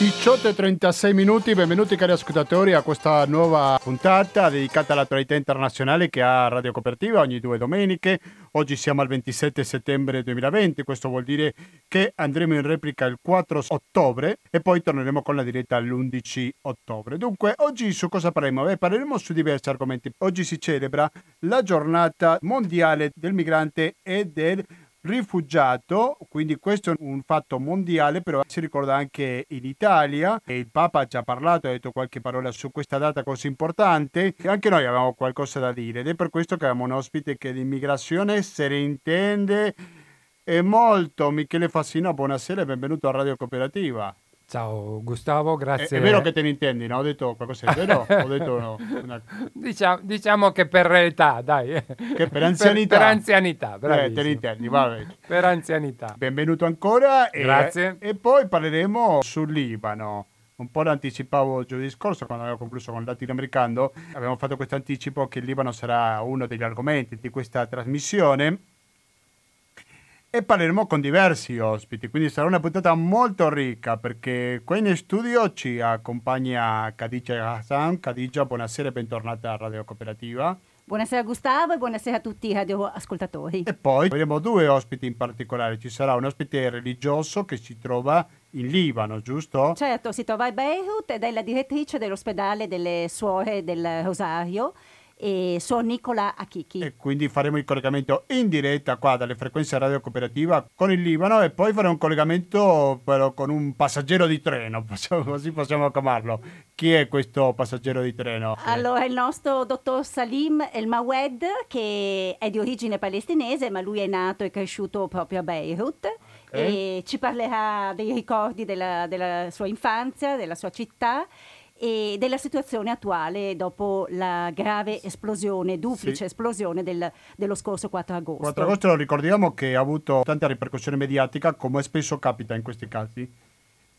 18 e 36 minuti, benvenuti cari ascoltatori a questa nuova puntata dedicata all'attualità internazionale che ha Radio Cooperativa ogni due domeniche. Oggi siamo al 27 settembre 2020, questo vuol dire che andremo in replica il 4 ottobre e poi torneremo con la diretta l'11 ottobre. Dunque, oggi su cosa parleremo? Beh, parleremo su diversi argomenti. Oggi si celebra la giornata mondiale del migrante e del rifugiato, quindi questo è un fatto mondiale, però si ricorda anche in Italia e il Papa ha parlato, ha detto qualche parola su questa data così importante anche noi avevamo qualcosa da dire ed è per questo che abbiamo un ospite che l'immigrazione se ne intende e molto. Michele Fassino, buonasera e benvenuto a Radio Cooperativa. Ciao Gustavo, grazie. È, è, vero che te ne intendi, no? Ho detto qualcosa di vero? Ho detto no. Una... Diciamo, diciamo, che per età, dai. Che per anzianità. Per, per anzianità, eh, te ne intendi, vabbè. per anzianità. Benvenuto ancora. E, grazie. E poi parleremo sul Libano. Un po' l'anticipavo giovedì scorso quando avevo concluso con il latinoamericano. Abbiamo fatto questo anticipo che il Libano sarà uno degli argomenti di questa trasmissione e parleremo con diversi ospiti, quindi sarà una puntata molto ricca perché qui in studio ci accompagna Khadija Hassan. Khadija, buonasera e bentornata a Radio Cooperativa. Buonasera Gustavo e buonasera a tutti i radioascoltatori. E poi avremo due ospiti in particolare, ci sarà un ospite religioso che si trova in Libano, giusto? Certo, si trova a Beirut ed è la direttrice dell'ospedale delle Suore del Rosario e sono Nicola Akiki. E quindi faremo il collegamento in diretta qua dalle frequenze radio cooperativa con il Libano e poi faremo un collegamento però con un passeggero di treno, così possiamo chiamarlo. Chi è questo passeggero di treno? Allora, il nostro dottor Salim El Mawed, che è di origine palestinese, ma lui è nato e cresciuto proprio a Beirut. Okay. E ci parlerà dei ricordi della, della sua infanzia, della sua città e della situazione attuale dopo la grave esplosione, duplice sì. esplosione del, dello scorso 4 agosto. 4 agosto lo ricordiamo che ha avuto tanta ripercussione mediatica come spesso capita in questi casi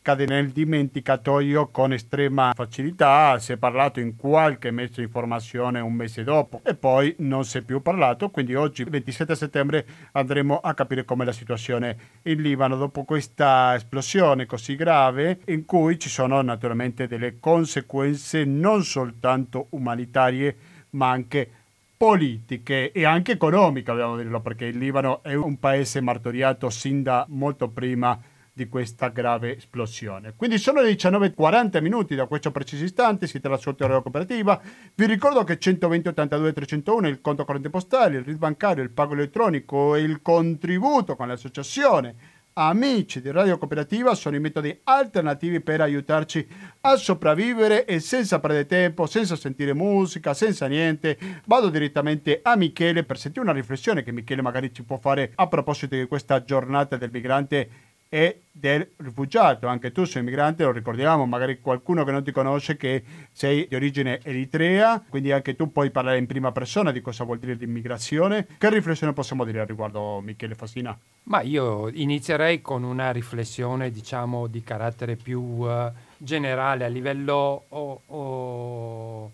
cade nel dimenticatoio con estrema facilità, si è parlato in qualche mezzo di informazione un mese dopo e poi non si è più parlato, quindi oggi 27 settembre andremo a capire com'è la situazione in Libano dopo questa esplosione così grave in cui ci sono naturalmente delle conseguenze non soltanto umanitarie ma anche politiche e anche economiche, dobbiamo dirlo, perché il Libano è un paese martoriato sin da molto prima di questa grave esplosione. Quindi sono le 19.40 minuti da questo preciso istante, siete alla sua teoria cooperativa. Vi ricordo che 120 82 301 è il conto corrente postale, il RID bancario, il pago elettronico e il contributo con l'associazione amici di Radio Cooperativa sono i metodi alternativi per aiutarci a sopravvivere e senza perdere tempo, senza sentire musica, senza niente, vado direttamente a Michele per sentire una riflessione che Michele magari ci può fare a proposito di questa giornata del migrante e del rifugiato. Anche tu sei migrante, lo ricordiamo, magari qualcuno che non ti conosce che sei di origine eritrea, quindi anche tu puoi parlare in prima persona di cosa vuol dire l'immigrazione. Che riflessione possiamo dire al riguardo, Michele Fassina? Ma io inizierei con una riflessione, diciamo, di carattere più uh, generale a livello oh, oh,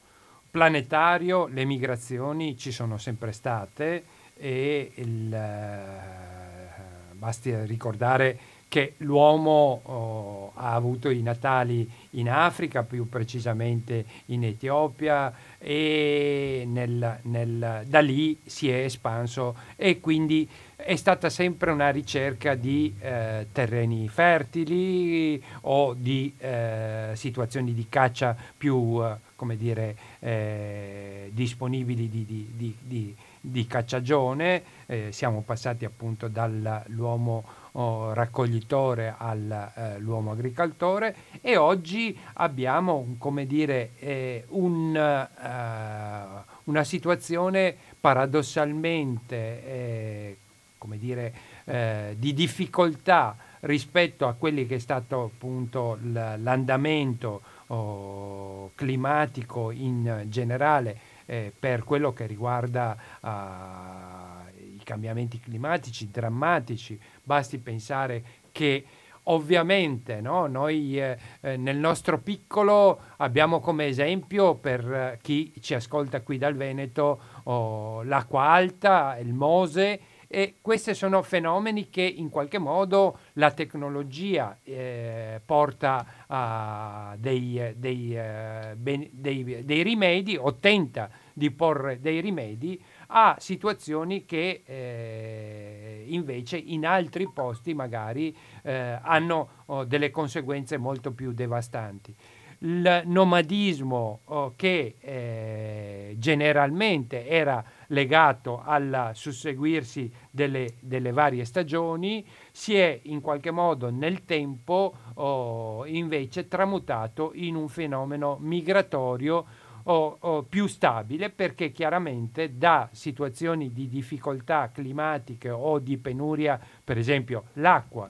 planetario. Le migrazioni ci sono sempre state e il, uh, basti ricordare che l'uomo oh, ha avuto i natali in Africa, più precisamente in Etiopia, e nel, nel, da lì si è espanso e quindi è stata sempre una ricerca di eh, terreni fertili o di eh, situazioni di caccia più eh, come dire, eh, disponibili di, di, di, di cacciagione. Eh, siamo passati appunto dall'uomo raccoglitore all'uomo eh, agricoltore e oggi abbiamo come dire eh, un, eh, una situazione paradossalmente eh, come dire, eh, di difficoltà rispetto a quelli che è stato appunto l'andamento oh, climatico in generale eh, per quello che riguarda uh, i cambiamenti climatici drammatici. Basti pensare che ovviamente no, noi eh, eh, nel nostro piccolo abbiamo come esempio per eh, chi ci ascolta qui dal Veneto oh, l'acqua alta, il Mose E questi sono fenomeni che in qualche modo la tecnologia eh, porta a dei, dei, eh, ben, dei, dei, rimedi o tenta di porre dei rimedi a situazioni che eh, invece in altri posti magari eh, hanno oh, delle conseguenze molto più devastanti. Il nomadismo oh, che eh, generalmente era legato al susseguirsi delle, delle, varie stagioni si è in qualche modo nel tempo oh, invece tramutato in un fenomeno migratorio o, o più stabile perché chiaramente da situazioni di difficoltà climatiche o di penuria, per esempio l'acqua.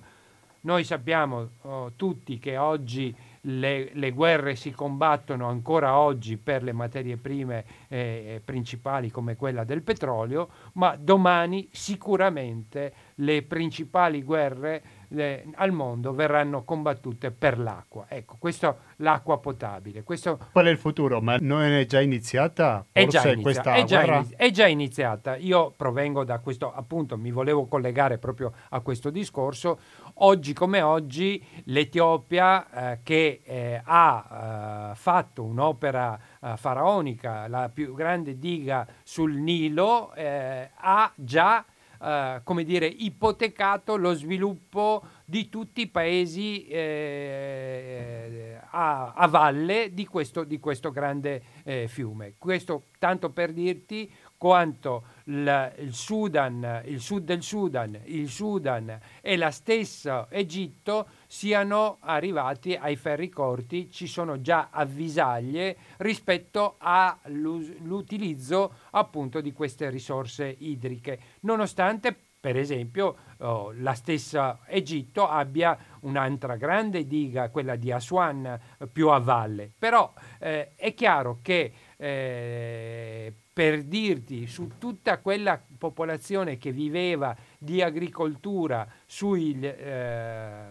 Noi sappiamo oh, tutti che oggi le, le, guerre si combattono ancora oggi per le materie prime eh, principali come quella del petrolio, ma domani sicuramente le principali guerre eh, al mondo verranno combattute per l'acqua. Ecco, questo l'acqua potabile. Questo Qual è il futuro? Ma non è già iniziata? È già, inizia- è, già inizi- è già iniziata. Io provengo da questo, appunto, mi volevo collegare proprio a questo discorso. Oggi come oggi l'Etiopia eh, che eh, ha eh, fatto un'opera eh, faraonica, la più grande diga sul Nilo, eh, ha già eh, come dire, ipotecato lo sviluppo di tutti i paesi eh, a, a, valle di questo, di questo grande eh, fiume. Questo tanto per dirti quanto il, il, Sudan, il sud del Sudan, il Sudan e la stessa Egitto siano arrivati ai ferri corti, ci sono già avvisaglie rispetto all'utilizzo appunto di queste risorse idriche, nonostante per esempio oh, la stessa Egitto abbia un'altra grande diga, quella di Aswan, più a valle. Però eh, è chiaro che eh, per dirti su tutta quella popolazione che viveva di agricoltura sui, eh,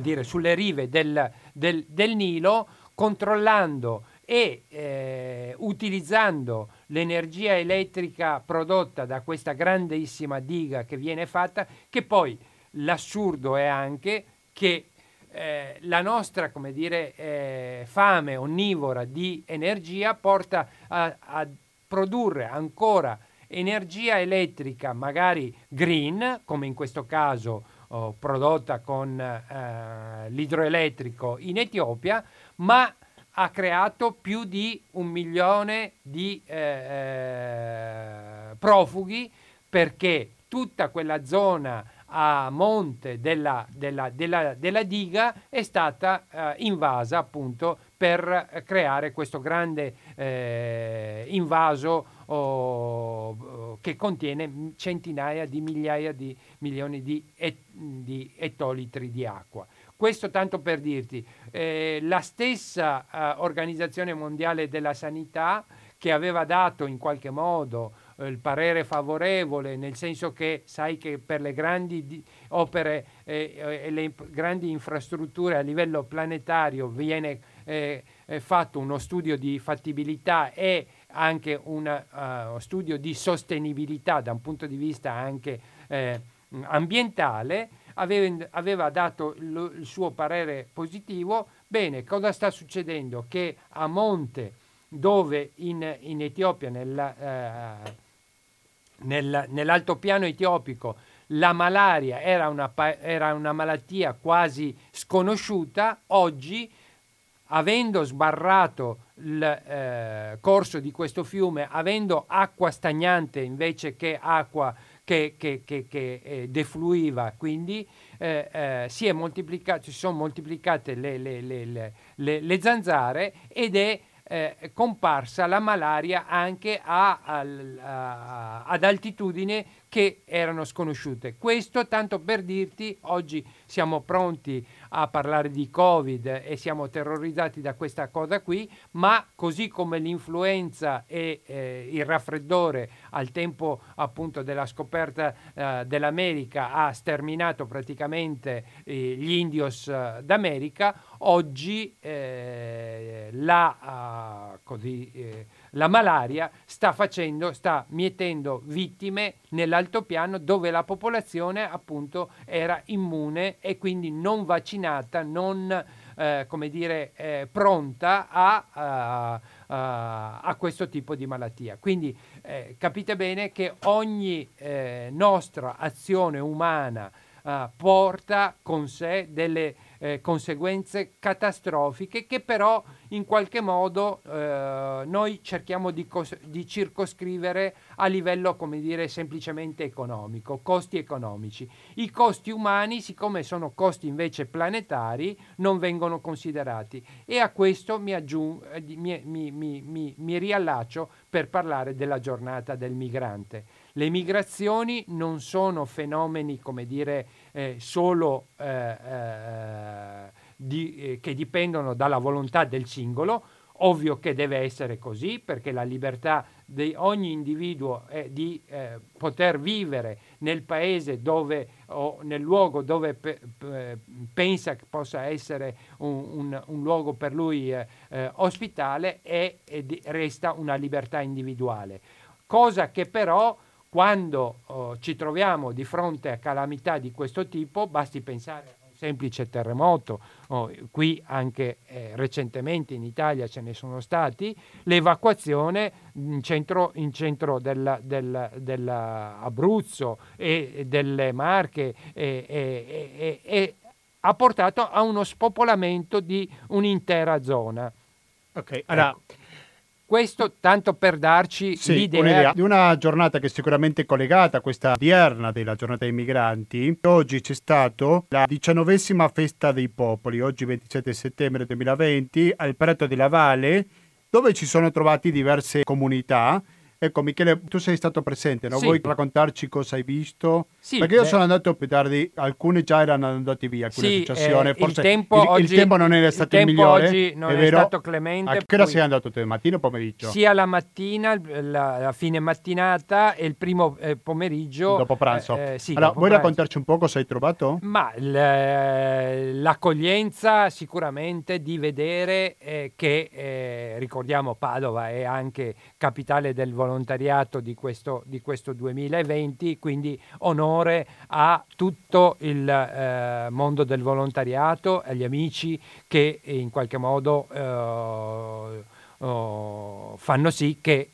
dire, sulle rive del, del, del, Nilo, controllando e eh, utilizzando l'energia elettrica prodotta da questa grandissima diga che viene fatta, che poi l'assurdo è anche che eh, la nostra come dire, eh, fame onnivora di energia porta a, a, produrre ancora energia elettrica, magari green, come in questo caso oh, prodotta con eh, l'idroelettrico in Etiopia, ma ha creato più di un milione di eh, eh, profughi perché tutta quella zona a monte della, della, della, della diga è stata eh, invasa appunto per creare questo grande eh, invaso oh, che contiene centinaia di migliaia di milioni di, et, di ettolitri di acqua. Questo tanto per dirti, eh, la stessa eh, Organizzazione Mondiale della Sanità che aveva dato in qualche modo il parere favorevole, nel senso che sai che per le grandi di, opere eh, eh, e le grandi infrastrutture a livello planetario viene eh, fatto uno studio di fattibilità e anche un uh, studio di sostenibilità da un punto di vista anche eh, ambientale, aveva, aveva dato lo, il suo parere positivo. Bene, cosa sta succedendo? Che a monte dove in, in Etiopia, nella, eh, nel, nell'altopiano etiopico la malaria era una, era una malattia quasi sconosciuta, oggi avendo sbarrato il eh, corso di questo fiume, avendo acqua stagnante invece che acqua che, che, che, che eh, defluiva, quindi eh, eh si, si, sono moltiplicate le, le, le, le zanzare ed è eh, comparsa la malaria anche a, a, a, ad altitudini che erano sconosciute. Questo tanto per dirti, oggi siamo pronti a parlare di Covid e siamo terrorizzati da questa cosa qui, ma così come l'influenza e eh, il raffreddore al tempo appunto della scoperta eh, dell'America ha sterminato praticamente eh, gli indios eh, d'America, oggi eh, la, uh, così, eh, la malaria sta facendo, sta mietendo vittime nell'altopiano dove la popolazione appunto era immune e quindi non vaccinata, non eh, come dire, eh, pronta a, a, a, questo tipo di malattia. Quindi eh, capite bene che ogni eh, nostra azione umana eh, porta con sé delle eh, conseguenze catastrofiche che però in qualche modo eh, noi cerchiamo di, cos- di, circoscrivere a livello, come dire, semplicemente economico, costi economici. I costi umani, siccome sono costi invece planetari, non vengono considerati e a questo mi, aggiung- mi, mi, mi riallaccio per parlare della giornata del migrante. Le migrazioni non sono fenomeni, come dire, eh, solo eh, eh, di, eh, che dipendono dalla volontà del singolo, ovvio che deve essere così perché la libertà di ogni individuo è di eh, poter vivere nel paese dove o nel luogo dove pe- pe- pensa che possa essere un, un, un luogo per lui eh, ospitale e, e resta una libertà individuale. Cosa che però quando oh, ci troviamo di fronte a calamità di questo tipo, basti pensare a un semplice terremoto, oh, qui anche eh, recentemente in Italia ce ne sono stati, l'evacuazione in centro, in centro del, del, dell'Abruzzo e delle Marche e, e, e, ha portato a uno spopolamento di un'intera zona. Ok, allora... Ecco questo tanto per darci sì, l'idea un'idea di una giornata che è sicuramente collegata a questa odierna della giornata dei migranti. Oggi c'è stata la diciannovesima festa dei popoli, oggi 27 settembre 2020, al Prato della Valle, dove ci sono trovati diverse comunità Ecco Michele, tu sei stato presente, no? Sì. vuoi raccontarci cosa hai visto? Sì, Perché io beh. sono andato più tardi, alcuni già erano andati via, alcune Sì, associazioni, eh, forse il tempo il, oggi- il tempo non era il stato il, tempo migliore, oggi non è vero? stato clemente, A che ora sei andato tu, mattino o pomeriggio? sia la mattina, la, la fine mattinata e il primo eh, pomeriggio. Dopo pranzo. eh, eh, sì, allora, dopo vuoi pranzo. raccontarci un po' cosa hai trovato? Ma l- l'accoglienza sicuramente di vedere eh, che, eh, ricordiamo, Padova è anche capitale del volontariato di questo, di questo 2020, quindi onore a tutto il eh, mondo del volontariato, agli amici che in qualche modo eh, oh, fanno sì che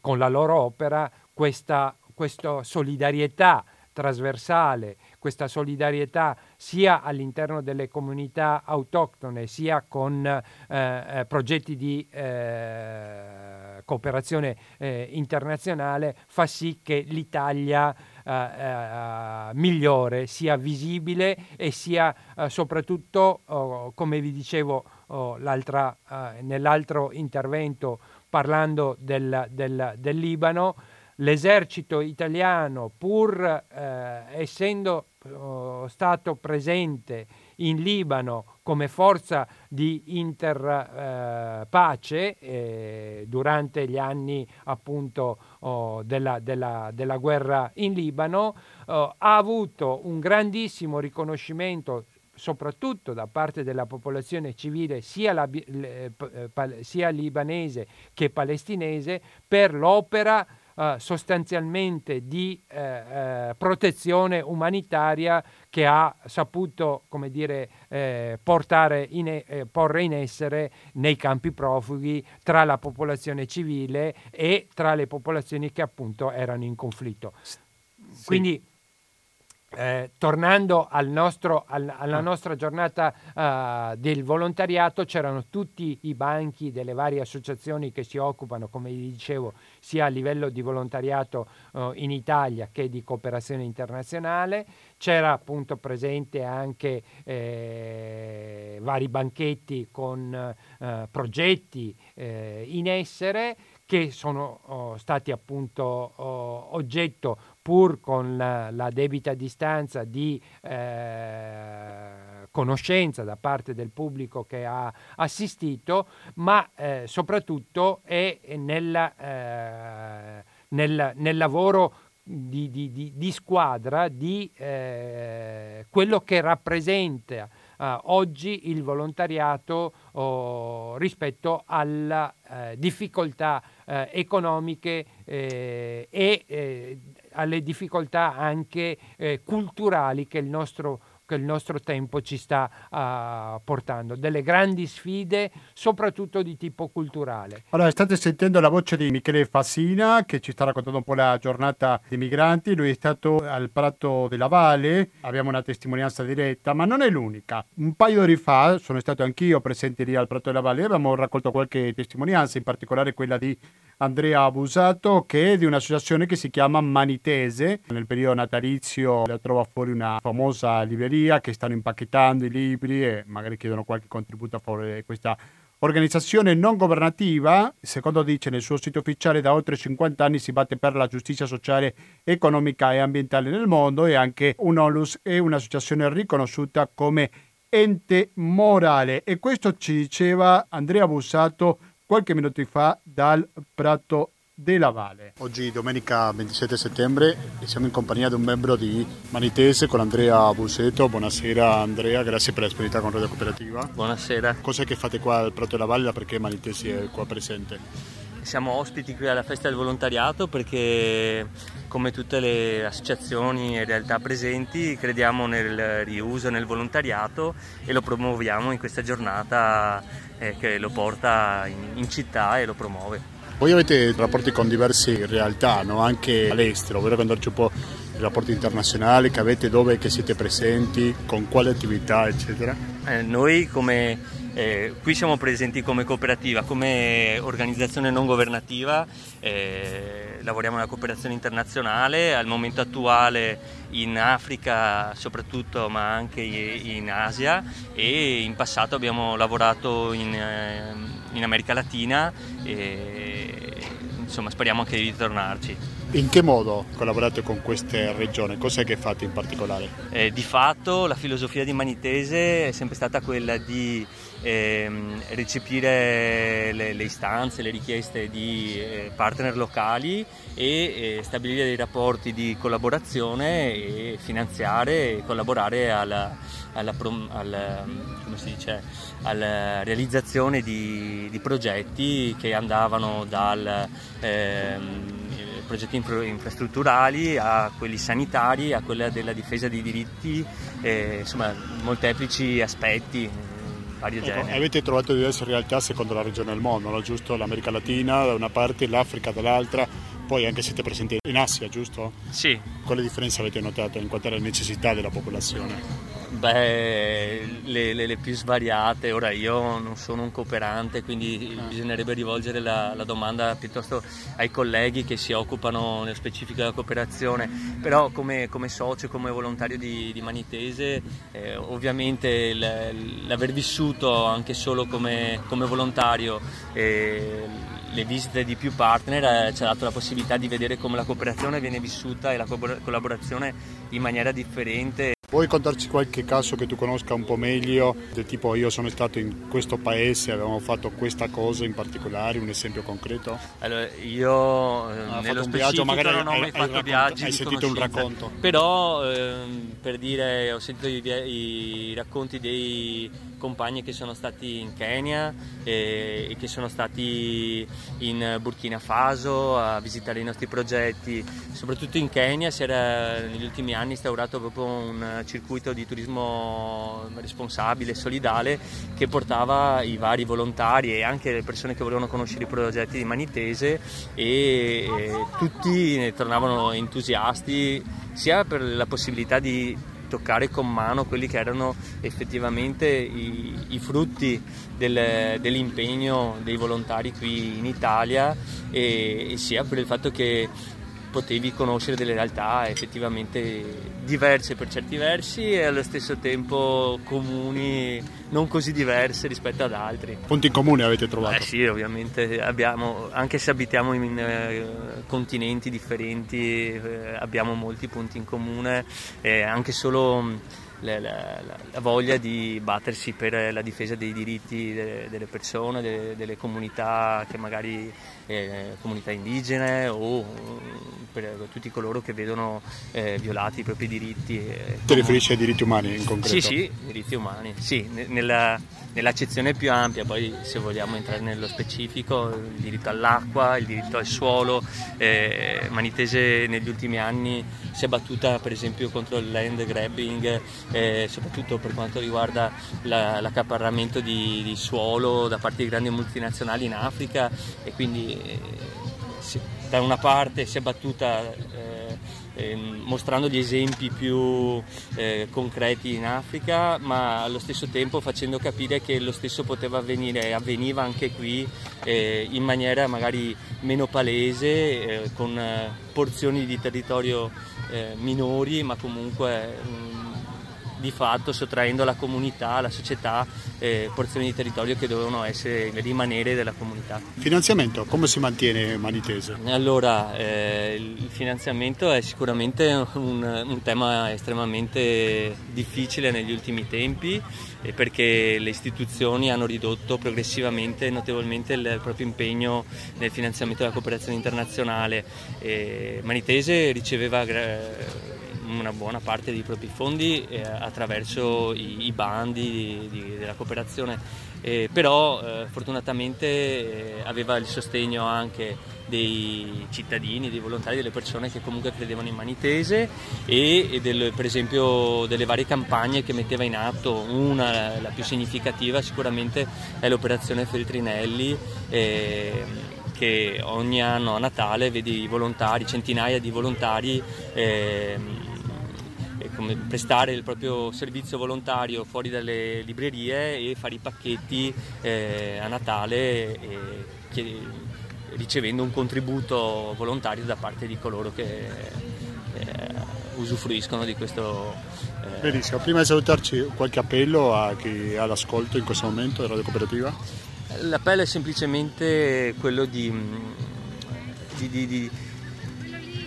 con la loro opera questa, questa solidarietà trasversale, questa solidarietà sia all'interno delle comunità autoctone, sia con eh, eh, progetti di eh, cooperazione eh, internazionale, fa sì che l'Italia eh, eh, migliore sia visibile e sia eh, soprattutto, oh, come vi dicevo oh, eh, nell'altro intervento parlando del, del- del Libano, l'esercito italiano, pur eh, essendo eh, stato presente in Libano come forza di interpace eh, durante gli anni appunto oh, della, della- della guerra in Libano, oh, ha avuto un grandissimo riconoscimento soprattutto da parte della popolazione civile sia, la- eh, pal- sia libanese che palestinese per l'opera eh, sostanzialmente di eh, eh, protezione umanitaria che ha saputo come dire, eh, portare in e- porre in essere nei campi profughi tra la popolazione civile e tra le popolazioni che appunto erano in conflitto. Quindi eh, tornando al nostro- al- alla nostra giornata eh, del volontariato, c'erano tutti i banchi delle varie associazioni che si occupano, come vi dicevo, sia a livello di volontariato eh, in Italia che di cooperazione internazionale. C'era appunto presente anche eh, vari banchetti con eh, progetti in essere che sono oh, stati appunto oh, oggetto pur con la, la debita distanza di eh, conoscenza da parte del pubblico che ha assistito, ma eh, soprattutto è nella, eh, nel, nel lavoro di, di- di- di squadra, di eh, quello che rappresenta uh, oggi il volontariato oh, rispetto alle uh, difficoltà uh, economiche eh, e eh, alle difficoltà anche eh, culturali che il nostro che il nostro tempo ci sta uh, portando, delle grandi sfide soprattutto di tipo culturale. Allora, state sentendo la voce di Michele Fassina che ci sta raccontando un po' la giornata dei migranti, lui è stato al Prato della Valle, abbiamo una testimonianza diretta, ma non è l'unica. Un paio di ore fa sono stato anch'io presente lì al Prato della Valle, abbiamo raccolto qualche testimonianza, in particolare quella di Andrea Abusato che è di un'associazione che si chiama Manitese. Nel periodo natalizio la trova fuori una famosa libreria che stanno impacchettando i libri e magari chiedono qualche contributo a favore di questa organizzazione non governativa, secondo dice nel suo sito ufficiale, da oltre 50 anni si batte per la giustizia sociale, economica e ambientale nel mondo e anche un'OLUS è un'associazione riconosciuta come ente morale e questo ci diceva Andrea Bussato qualche minuto fa dal Prato della Valle. Oggi domenica 27 settembre e siamo in compagnia di un membro di Manitese con Andrea Buseto. Buonasera Andrea, grazie per la disponibilità con Radio Cooperativa. Buonasera. Cos'è che fate qua al Prato della Valle? Perché Manitese è qua presente? Siamo ospiti qui alla festa del volontariato perché come tutte le associazioni e realtà presenti crediamo nel riuso, nel volontariato e lo promuoviamo in questa giornata eh, che lo porta in, in città e lo promuove. Voi avete rapporti con diverse realtà, no? anche all'estero, vorrei raccontarci un po' i rapporti internazionali che avete, dove che siete presenti, con quale attività, eccetera? Eh, noi come, eh, qui siamo presenti come cooperativa, come organizzazione non governativa, eh, lavoriamo nella cooperazione internazionale, al momento attuale in Africa soprattutto ma anche in Asia e in passato abbiamo lavorato in, eh, in America Latina e insomma speriamo anche di ritornarci. In che modo collaborate con queste regioni? Cos'è che fate in particolare? Eh, di fatto la filosofia di Manitese è sempre stata quella di ehm, recepire le, le, istanze, le richieste di eh, partner locali e eh, stabilire dei rapporti di collaborazione e finanziare e collaborare alla, alla, alla, dice, alla realizzazione di, di, progetti che andavano dal ehm, progetti infra- infrastrutturali a quelli sanitari a quella della difesa dei diritti, eh, insomma molteplici aspetti vario ecco, genere. Avete trovato diverse realtà secondo la regione del mondo, no? giusto? L'America Latina da una parte, l'Africa dall'altra, poi anche siete presenti in Asia, giusto? Sì. Quale differenza avete notato in quanto alle necessità della popolazione? Beh, le, le, le, più svariate, ora io non sono un cooperante, quindi ah. bisognerebbe rivolgere la, la, domanda piuttosto ai colleghi che si occupano nello specifico della cooperazione, però come, come socio, come volontario di, di Manitese, eh, ovviamente l'aver vissuto anche solo come, come volontario eh, le visite di più partner eh, ci ha dato la possibilità di vedere come la cooperazione viene vissuta e la collaborazione in maniera differente Vuoi contarci qualche caso che tu conosca un po' meglio, del tipo io sono stato in questo paese, avevamo fatto questa cosa in particolare, un esempio concreto? Allora, io ah, nello un viaggio, magari non ho mai fatto racconto, viaggi Hai sentito un racconto? Però ehm, per dire, ho sentito i, i racconti dei compagni che sono stati in Kenya e, e, che sono stati in Burkina Faso a visitare i nostri progetti. Soprattutto in Kenya si era negli ultimi anni instaurato proprio un circuito di turismo responsabile solidale che portava i vari volontari e anche le persone che volevano conoscere i progetti di Manitese e tutti ne tornavano entusiasti sia per la possibilità di toccare con mano quelli che erano effettivamente i, i frutti del, dell'impegno dei volontari qui in Italia e, e sia per il fatto che potevi conoscere delle realtà effettivamente diverse per certi versi e allo stesso tempo comuni, non così diverse rispetto ad altri. Punti in comune avete trovato? Eh sì, ovviamente abbiamo, anche se abitiamo in eh, continenti differenti, eh, abbiamo molti punti in comune, eh, anche solo la, la, la, voglia di battersi per la difesa dei diritti delle, delle persone, delle, delle, comunità che magari eh, comunità indigene o mm, per tutti coloro che vedono eh, violati i propri diritti. Eh, Ti riferisci ai diritti umani in concreto? Sì, sì, diritti umani, sì, nella, nell'accezione più ampia, poi se vogliamo entrare nello specifico, il diritto all'acqua, il diritto al suolo. Eh, Manitese negli ultimi anni si è battuta per esempio contro il land grabbing, eh, soprattutto per quanto riguarda la, l'accaparramento di, di, suolo da parte di grandi multinazionali in Africa e quindi eh, si, da una parte si è battuta eh, eh, mostrando gli esempi più eh, concreti in Africa, ma allo stesso tempo facendo capire che lo stesso poteva avvenire e avveniva anche qui eh, in maniera magari meno palese, eh, con eh, porzioni di territorio minori, ma comunque mm, di fatto sottraendo alla comunità, alla società, eh, porzioni di territorio che dovevano essere, rimanere della comunità. Finanziamento, come si mantiene Manitese? Allora, eh, il finanziamento è sicuramente un, un, tema estremamente difficile negli ultimi tempi eh, perché le istituzioni hanno ridotto progressivamente e notevolmente il proprio impegno nel finanziamento della cooperazione internazionale. Manitese riceveva una buona parte dei propri fondi eh, attraverso i, i bandi di, di, della cooperazione, eh, però eh, fortunatamente eh, aveva il sostegno anche dei cittadini, dei volontari, delle persone che comunque credevano in Manitese e, e del, per esempio delle varie campagne che metteva in atto. Una, la più significativa sicuramente è l'operazione Feltrinelli eh, che ogni anno a Natale vede i volontari, centinaia di volontari eh, come prestare il proprio servizio volontario fuori dalle librerie e fare i pacchetti eh, a Natale e, ricevendo un contributo volontario da parte di coloro che eh, usufruiscono di questo. Eh... Benissimo, prima di salutarci qualche appello a chi ha l'ascolto in questo momento della Radio Cooperativa? L'appello è semplicemente quello di, di, di, di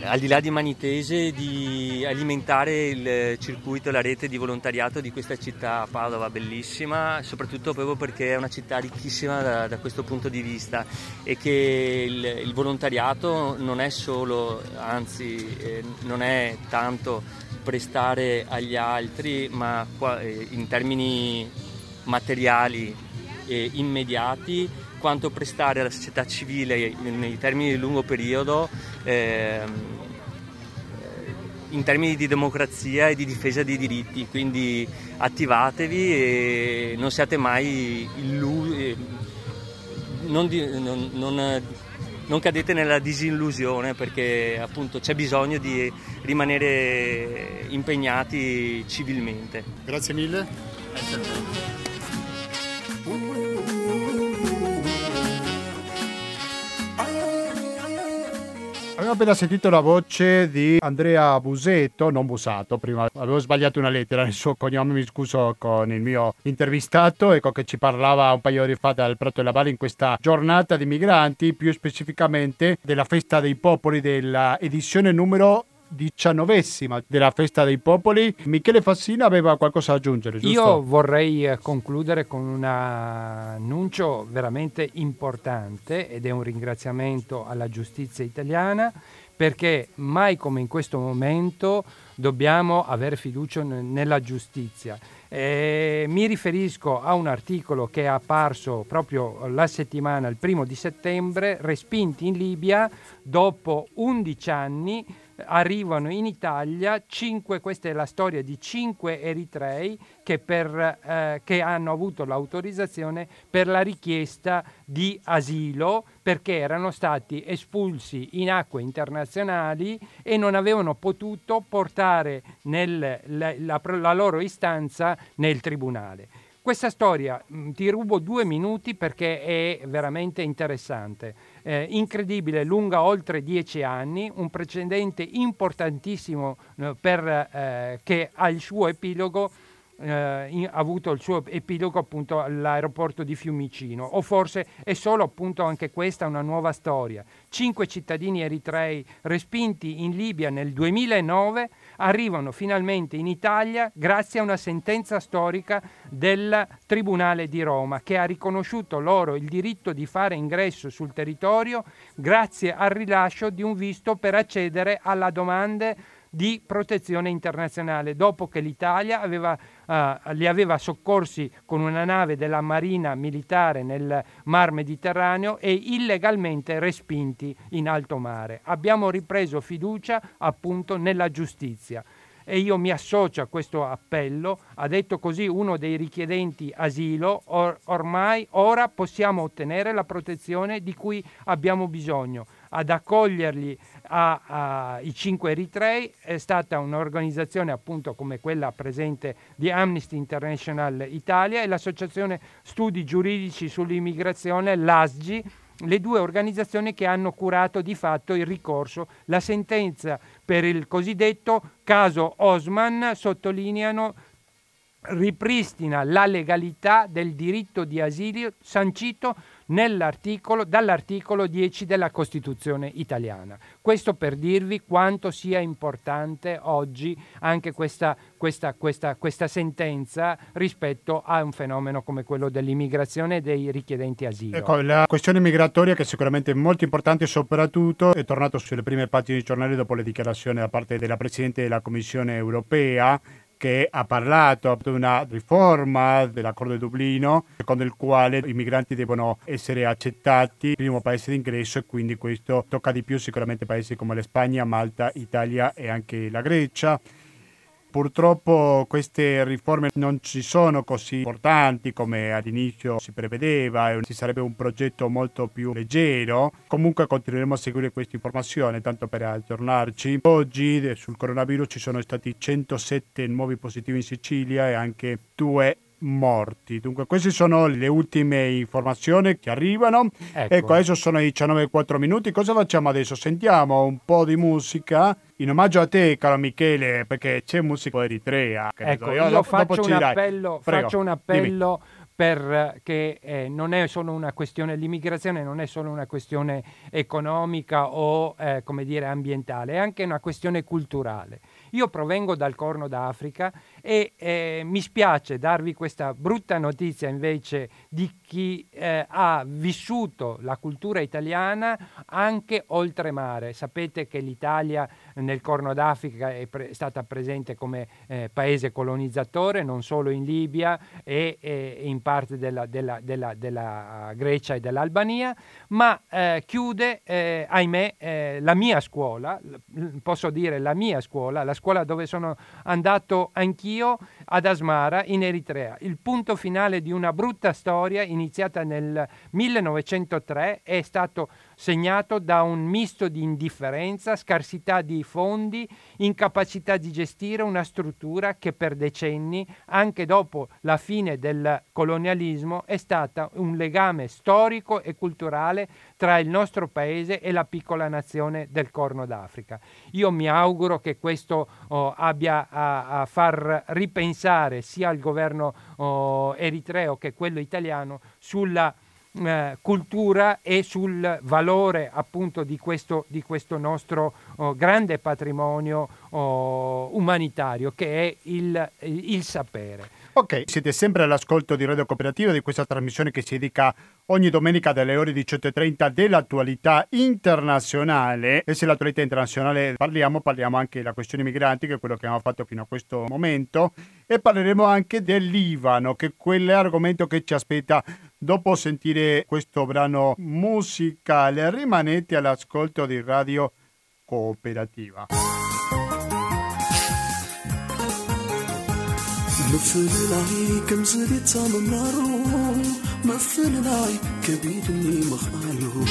al di là di Manitese, di alimentare il circuito, la rete di volontariato di questa città Padova, bellissima, soprattutto proprio perché è una città ricchissima da, da questo punto di vista e che il, il volontariato non è solo, anzi eh, non è tanto prestare agli altri, ma qua, eh, in termini materiali e immediati quanto prestare alla società civile nei termini di lungo periodo eh, in termini di democrazia e di difesa dei diritti, quindi attivatevi e non siate mai illusi, non, non, non, non, cadete nella disillusione perché appunto c'è bisogno di rimanere impegnati civilmente. Grazie mille. Abbiamo appena sentito la voce di Andrea Busetto, non Busato, prima. Avevo sbagliato una lettera nel suo cognome, mi scuso con il mio intervistato, ecco che ci parlava un paio di fa dal Prato della Valle in questa giornata di migranti, più specificamente della festa dei popoli della edizione numero diciannovesima della festa dei popoli. Michele Fassina aveva qualcosa da aggiungere, giusto? Io vorrei eh, concludere con un annuncio veramente importante ed è un ringraziamento alla giustizia italiana perché mai come in questo momento dobbiamo avere fiducia nella giustizia. Eh, mi riferisco a un articolo che è apparso proprio la settimana, il primo di settembre, respinti in Libia dopo 11 anni arrivano in Italia, cinque, questa è la storia di cinque eritrei che, per, eh, che hanno avuto l'autorizzazione per la richiesta di asilo perché erano stati espulsi in acque internazionali e non avevano potuto portare nel, la, la, la loro istanza nel tribunale. Questa storia ti rubo due minuti perché è veramente interessante. Eh, incredibile, lunga oltre dieci anni, un precedente importantissimo eh, per, eh, che ha il suo epilogo eh, in, avuto il suo epilogo appunto all'aeroporto di Fiumicino o forse è solo appunto anche questa una nuova storia. Cinque cittadini eritrei respinti in Libia nel 2009 arrivano finalmente in Italia grazie a una sentenza storica del Tribunale di Roma che ha riconosciuto loro il diritto di fare ingresso sul territorio grazie al rilascio di un visto per accedere alla domanda di protezione internazionale, dopo che l'Italia aveva, uh, li aveva soccorsi con una nave della Marina militare nel Mar Mediterraneo e illegalmente respinti in alto mare. Abbiamo ripreso fiducia appunto nella giustizia e io mi associo a questo appello, ha detto così uno dei richiedenti asilo, or, ormai ora possiamo ottenere la protezione di cui abbiamo bisogno. Ad accoglierli ai cinque eritrei è stata un'organizzazione appunto come quella presente di Amnesty International Italia e l'Associazione Studi Giuridici sull'Immigrazione, l'ASGI, le due organizzazioni che hanno curato di fatto il ricorso. La sentenza per il cosiddetto caso Osman sottolineano ripristina la legalità del diritto di asilo sancito dall'articolo 10 della Costituzione italiana. Questo per dirvi quanto sia importante oggi anche questa, questa, questa, questa sentenza rispetto a un fenomeno come quello dell'immigrazione e dei richiedenti asilo. Ecco, la questione migratoria che sicuramente è molto importante soprattutto è tornato sulle prime pagine dei giornali dopo le dichiarazioni da parte della Presidente della Commissione europea che ha parlato di una riforma dell'accordo di Dublino, secondo il quale i migranti devono essere accettati, primo paese d'ingresso, e quindi questo tocca di più sicuramente paesi come la Spagna, Malta, Italia e anche la Grecia. Purtroppo queste riforme non ci sono così importanti come all'inizio si prevedeva, ci sarebbe un progetto molto più leggero. Comunque continueremo a seguire questa informazione, tanto per aggiornarci. Oggi sul coronavirus ci sono stati 107 nuovi positivi in Sicilia e anche due morti. Dunque, queste sono le ultime informazioni che arrivano. Ecco, ecco adesso sono i 19.4 minuti. Cosa facciamo adesso? Sentiamo un po' di musica in omaggio a te, caro Michele, perché c'è musica eritrea. Ecco, io, io faccio, un appello, faccio, un appello, perché eh, non è solo una questione, l'immigrazione non è solo una questione economica o, eh, come dire, ambientale, è anche una questione culturale. Io provengo dal Corno d'Africa e eh, mi spiace darvi questa brutta notizia invece di chi eh, ha vissuto la cultura italiana anche oltremare. Sapete che l'Italia nel Corno d'Africa è, pre- stata presente come eh, paese colonizzatore, non solo in Libia e, e in parte della, della, della, della, Grecia e dell'Albania, ma eh, chiude, eh, ahimè, eh, la mia scuola, posso dire la mia scuola, la scuola dove sono andato anch'io ad Asmara in Eritrea. Il punto finale di una brutta storia iniziata nel 1903 è stato segnato da un misto di indifferenza, scarsità di fondi, incapacità di gestire una struttura che per decenni, anche dopo la fine del colonialismo, è stata un legame storico e culturale tra il nostro paese e la piccola nazione del Corno d'Africa. Io mi auguro che questo oh, abbia a, a, far ripensare sia il governo oh, eritreo che quello italiano sulla eh, cultura e sul valore appunto di questo, di questo nostro oh, grande patrimonio oh, umanitario che è il, il sapere. Ok, siete sempre all'ascolto di Radio Cooperativa di questa trasmissione che si dedica ogni domenica dalle ore 18.30 dell'attualità internazionale. E se l'attualità internazionale parliamo, parliamo anche della questione migranti, che è quello che abbiamo fatto fino a questo momento, e parleremo anche del Libano, che è quell'argomento che ci aspetta dopo sentire questo brano musicale. Rimanete all'ascolto di Radio Cooperativa. مفللاي كم زريت منارو مفللاي كبيرني مخالو.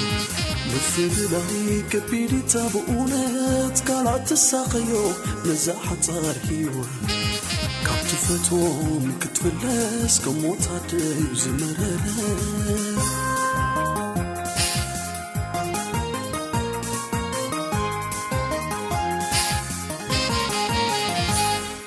مفللاي كبيري تابونات قالت الساقيو نزاحة صارحيو كابت فتوم كتفلس كموت عدي زمرنا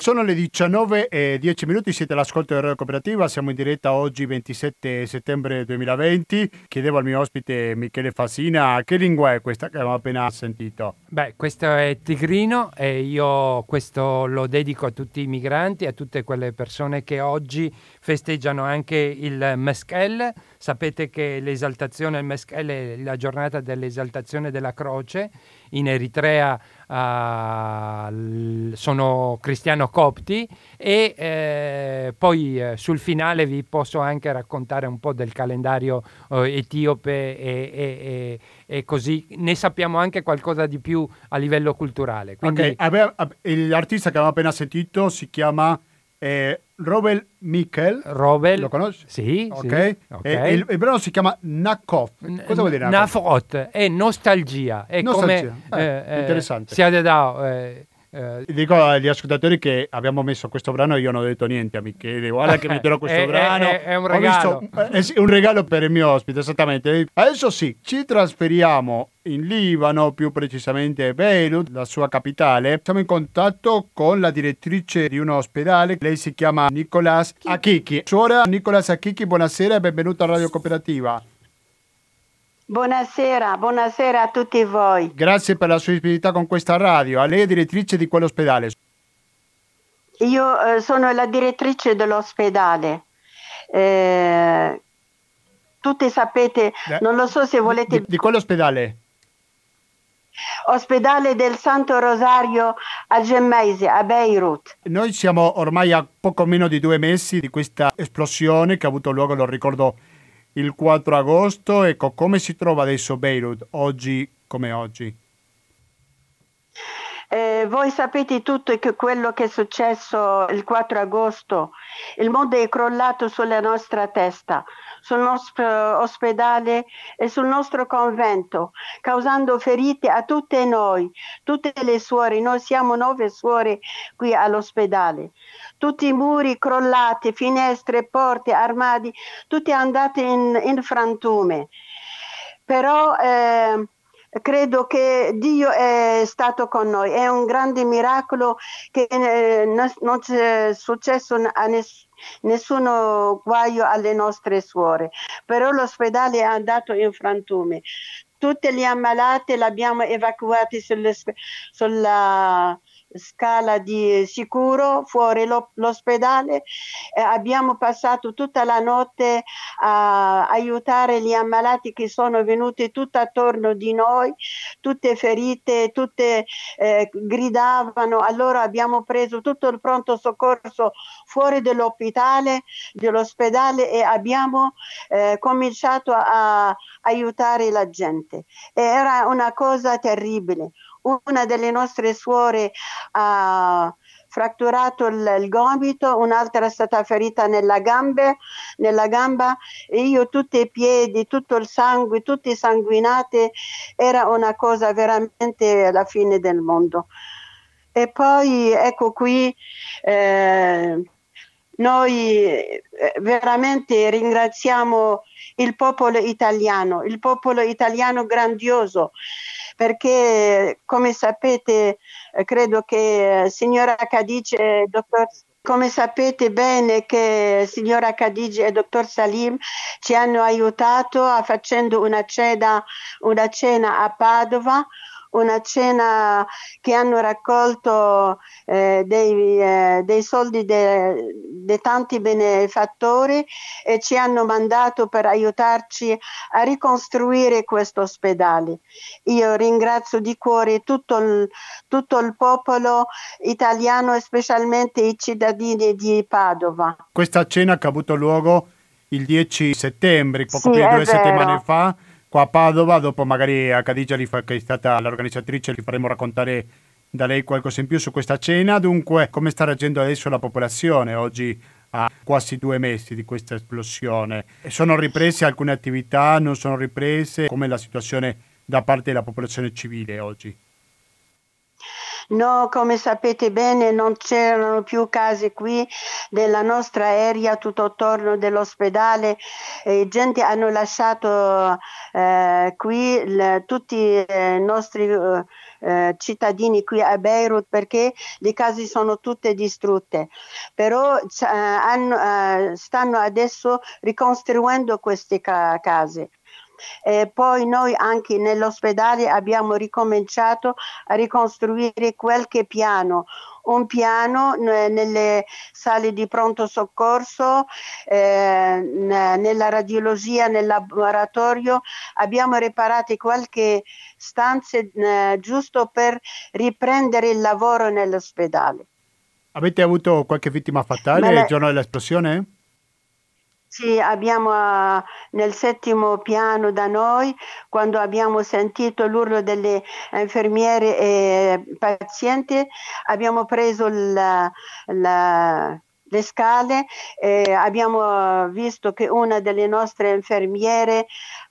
Sono le 19 e 10 minuti, siete all'ascolto di Radio Cooperativa, siamo in diretta oggi 27 settembre 2020. Chiedevo al mio ospite Michele Fasina che lingua è questa che abbiamo appena sentito. Beh, questo è Tigrino e io questo lo dedico a tutti i migranti, a tutte quelle persone che oggi festeggiano anche il Meskel. Sapete che l'esaltazione del Meskel è la giornata dell'esaltazione della croce. In Eritrea uh, sono cristiano-copti e eh, poi eh, sul finale vi posso anche raccontare un po' del calendario eh, etiope e, e, e, e, così ne sappiamo anche qualcosa di più a livello culturale. Quindi... Okay. l'artista che abbiamo appena sentito si chiama eh, Robel Mikkel. Robel. Lo conosci? Sì. Ok. Sì, okay. il, il, brano si chiama Nakov. Cosa vuol dire Nakov? Nafrot. È nostalgia. È nostalgia. come... Eh, eh, interessante. Siete da... Eh, eh, Dico agli ascoltatori che abbiamo messo questo brano e io non ho detto niente a Michele, guarda che metterò questo è, brano. È, è un regalo. Visto, è un regalo per il mio ospite, esattamente. Adesso sì, ci trasferiamo in Libano, più precisamente Beirut, la sua capitale. Siamo in contatto con la direttrice di un ospedale, lei si chiama Nicolas Akiki. Suora Nicolas Akiki, buonasera e benvenuto a Radio Cooperativa. Buonasera, buonasera a tutti voi. Grazie per la sua disponibilità con questa radio. A lei è direttrice di quell'ospedale. Io eh, sono la direttrice dell'ospedale. Eh, tutti sapete, eh, non lo so se volete... Di, di quell'ospedale? Ospedale del Santo Rosario a Gemmeisi, a Beirut. Noi siamo ormai a poco meno di due mesi di questa esplosione che ha avuto luogo, lo ricordo, il 4 agosto. Ecco, come si trova adesso Beirut oggi come oggi? Eh, voi sapete tutto che quello che è successo il 4 agosto, il mondo è crollato sulla nostra testa sul nostro ospedale e sul nostro convento, causando ferite a tutte noi, tutte le suore. Noi siamo nove suore qui all'ospedale. Tutti i muri crollati, finestre, porte, armadi, tutti andati in, in frantume. Però eh, credo che Dio è stato con noi, è un grande miracolo che eh, non è successo a nessuno nessuno guaio alle nostre suore, però l'ospedale è andato in frantume. Tutte le ammalate le abbiamo evacuate sulle, sulla scala di sicuro fuori lo, l'ospedale. Eh, abbiamo passato tutta la notte a aiutare gli ammalati che sono venuti tutto attorno di noi, tutte ferite, tutte eh, gridavano. Allora abbiamo preso tutto il pronto soccorso fuori dell'ospedale, dell'ospedale e abbiamo eh, cominciato a, aiutare la gente. E era una cosa terribile una delle nostre suore ha fratturato il, il, gomito, un'altra è stata ferita nella, gambe, nella gamba e io tutti i piedi, tutto il sangue, tutti sanguinati, era una cosa veramente la fine del mondo. E poi ecco qui eh, noi eh, veramente ringraziamo il popolo italiano, il popolo italiano grandioso perché come sapete eh, credo che eh, signora Cadice dottor come sapete bene che signora Khadija e dottor Salim ci hanno aiutato a facendo una cena, una cena a Padova una cena che hanno raccolto eh, dei, eh, dei, soldi di tanti benefattori e ci hanno mandato per aiutarci a ricostruire questo ospedale. Io ringrazio di cuore tutto il, tutto il popolo italiano e specialmente i cittadini di Padova. Questa cena che ha avuto luogo il 10 settembre, poco sì, più di due vero. settimane fa, qua a Padova, dopo magari a Cadigia che è stata l'organizzatrice, li faremo raccontare da lei qualcosa in più su questa cena. Dunque, come sta reagendo adesso la popolazione oggi a quasi due mesi di questa esplosione? Sono riprese alcune attività, non sono riprese? Com'è la situazione da parte della popolazione civile oggi? No, come sapete bene, non c'erano più case qui nella nostra area, tutto attorno dell'ospedale. E gente hanno lasciato eh, qui le, tutti i nostri eh, cittadini qui a Beirut perché le case sono tutte distrutte. Però eh, hanno, eh, stanno adesso ricostruendo queste ca- case. E poi noi anche nell'ospedale abbiamo ricominciato a ricostruire qualche piano, un piano nelle sale di pronto soccorso, eh, nella radiologia, nel laboratorio, abbiamo riparato qualche stanza eh, giusto per riprendere il lavoro nell'ospedale. Avete avuto qualche vittima fatale il giorno dell'esplosione? Sì, abbiamo uh, nel settimo piano da noi, quando abbiamo sentito l'urlo delle infermiere e pazienti, abbiamo preso la, la, le scale e abbiamo visto che una delle nostre infermiere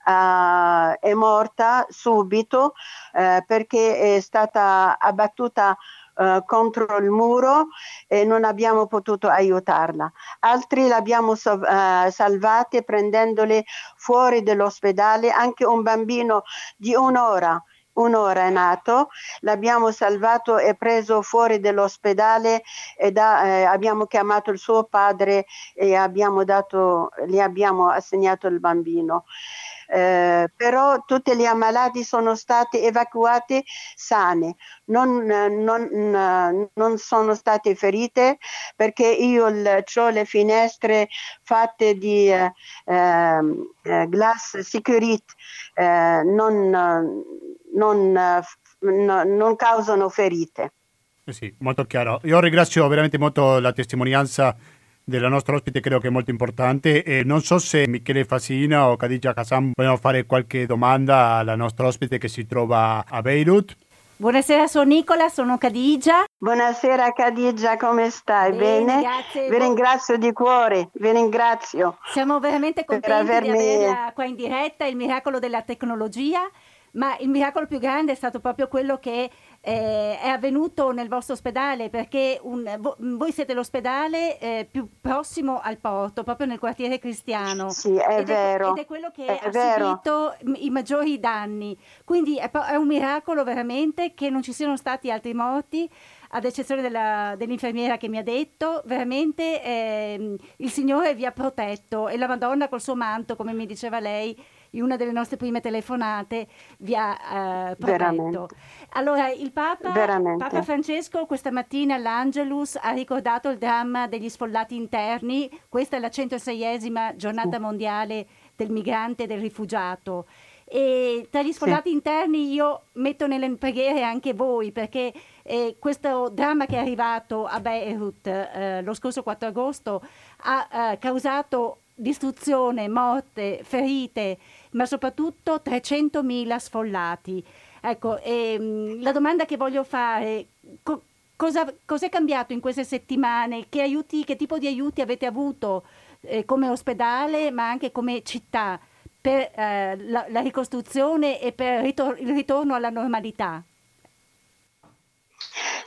uh, è morta subito uh, perché è stata abbattuta uh, contro il muro e non abbiamo potuto aiutarla. Altri l'abbiamo so, uh, salvate prendendole fuori dall'ospedale, anche un bambino di un'ora un'ora è nato, l'abbiamo salvato e preso fuori dall'ospedale e da, eh, abbiamo chiamato il suo padre e abbiamo dato, gli abbiamo assegnato il bambino. Eh, però tutte le ammalati sono state evacuate sane, non, non, non sono state ferite perché io ho le finestre fatte di eh, eh, glass security, eh, non, non, causano ferite. Sì, molto chiaro. Io ringrazio veramente molto la testimonianza della nostra ospite credo che è molto importante e non so se Michele Fasina o Khadija Hassan vogliono fare qualche domanda alla nostra ospite che si trova a Beirut. Buonasera, sono Nicola, sono Cadigia. Buonasera Cadigia, come stai? Bene? Bene? Grazie. Vi ringrazio di cuore, vi ringrazio. Siamo veramente contenti avermi... di averla qua in diretta, il miracolo della tecnologia, ma il miracolo più grande è stato proprio quello che eh, è avvenuto nel vostro ospedale perché un, vo, voi siete l'ospedale eh, più prossimo al porto, proprio nel quartiere cristiano. Sì, è ed vero. È, ed è quello che è ha vero. subito i maggiori danni. Quindi è, è, un miracolo veramente che non ci siano stati altri morti ad eccezione della, dell'infermiera che mi ha detto, veramente eh, il Signore vi ha protetto e la Madonna col suo manto, come mi diceva lei, in una delle nostre prime telefonate vi ha eh, protetto. Allora, il Papa, Papa, Francesco questa mattina all'Angelus ha ricordato il dramma degli sfollati interni, questa è la 106esima giornata sì. mondiale del migrante e del rifugiato. E tra gli sfollati sì. interni io metto nelle preghiere anche voi perché eh, questo dramma che è arrivato a Beirut eh, lo scorso 4 agosto ha eh, causato distruzione, morte, ferite ma soprattutto 300.000 sfollati. Ecco, ehm, la domanda che voglio fare, co- cosa, è cambiato in queste settimane? Che, aiuti, che tipo di aiuti avete avuto eh, come ospedale, ma anche come città, per eh, la, la, ricostruzione e per ritor- il ritorno alla normalità?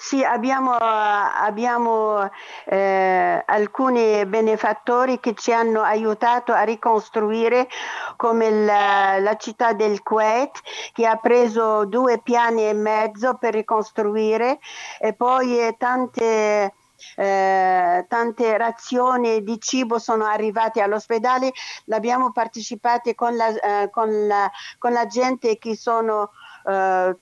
Sì, abbiamo, abbiamo eh, alcuni benefattori che ci hanno aiutato a ricostruire come la, la, città del Kuwait che ha preso due piani e mezzo per ricostruire e poi eh, tante eh, tante razioni di cibo sono arrivate all'ospedale, l'abbiamo partecipato con la, eh, con la, con la gente che sono eh,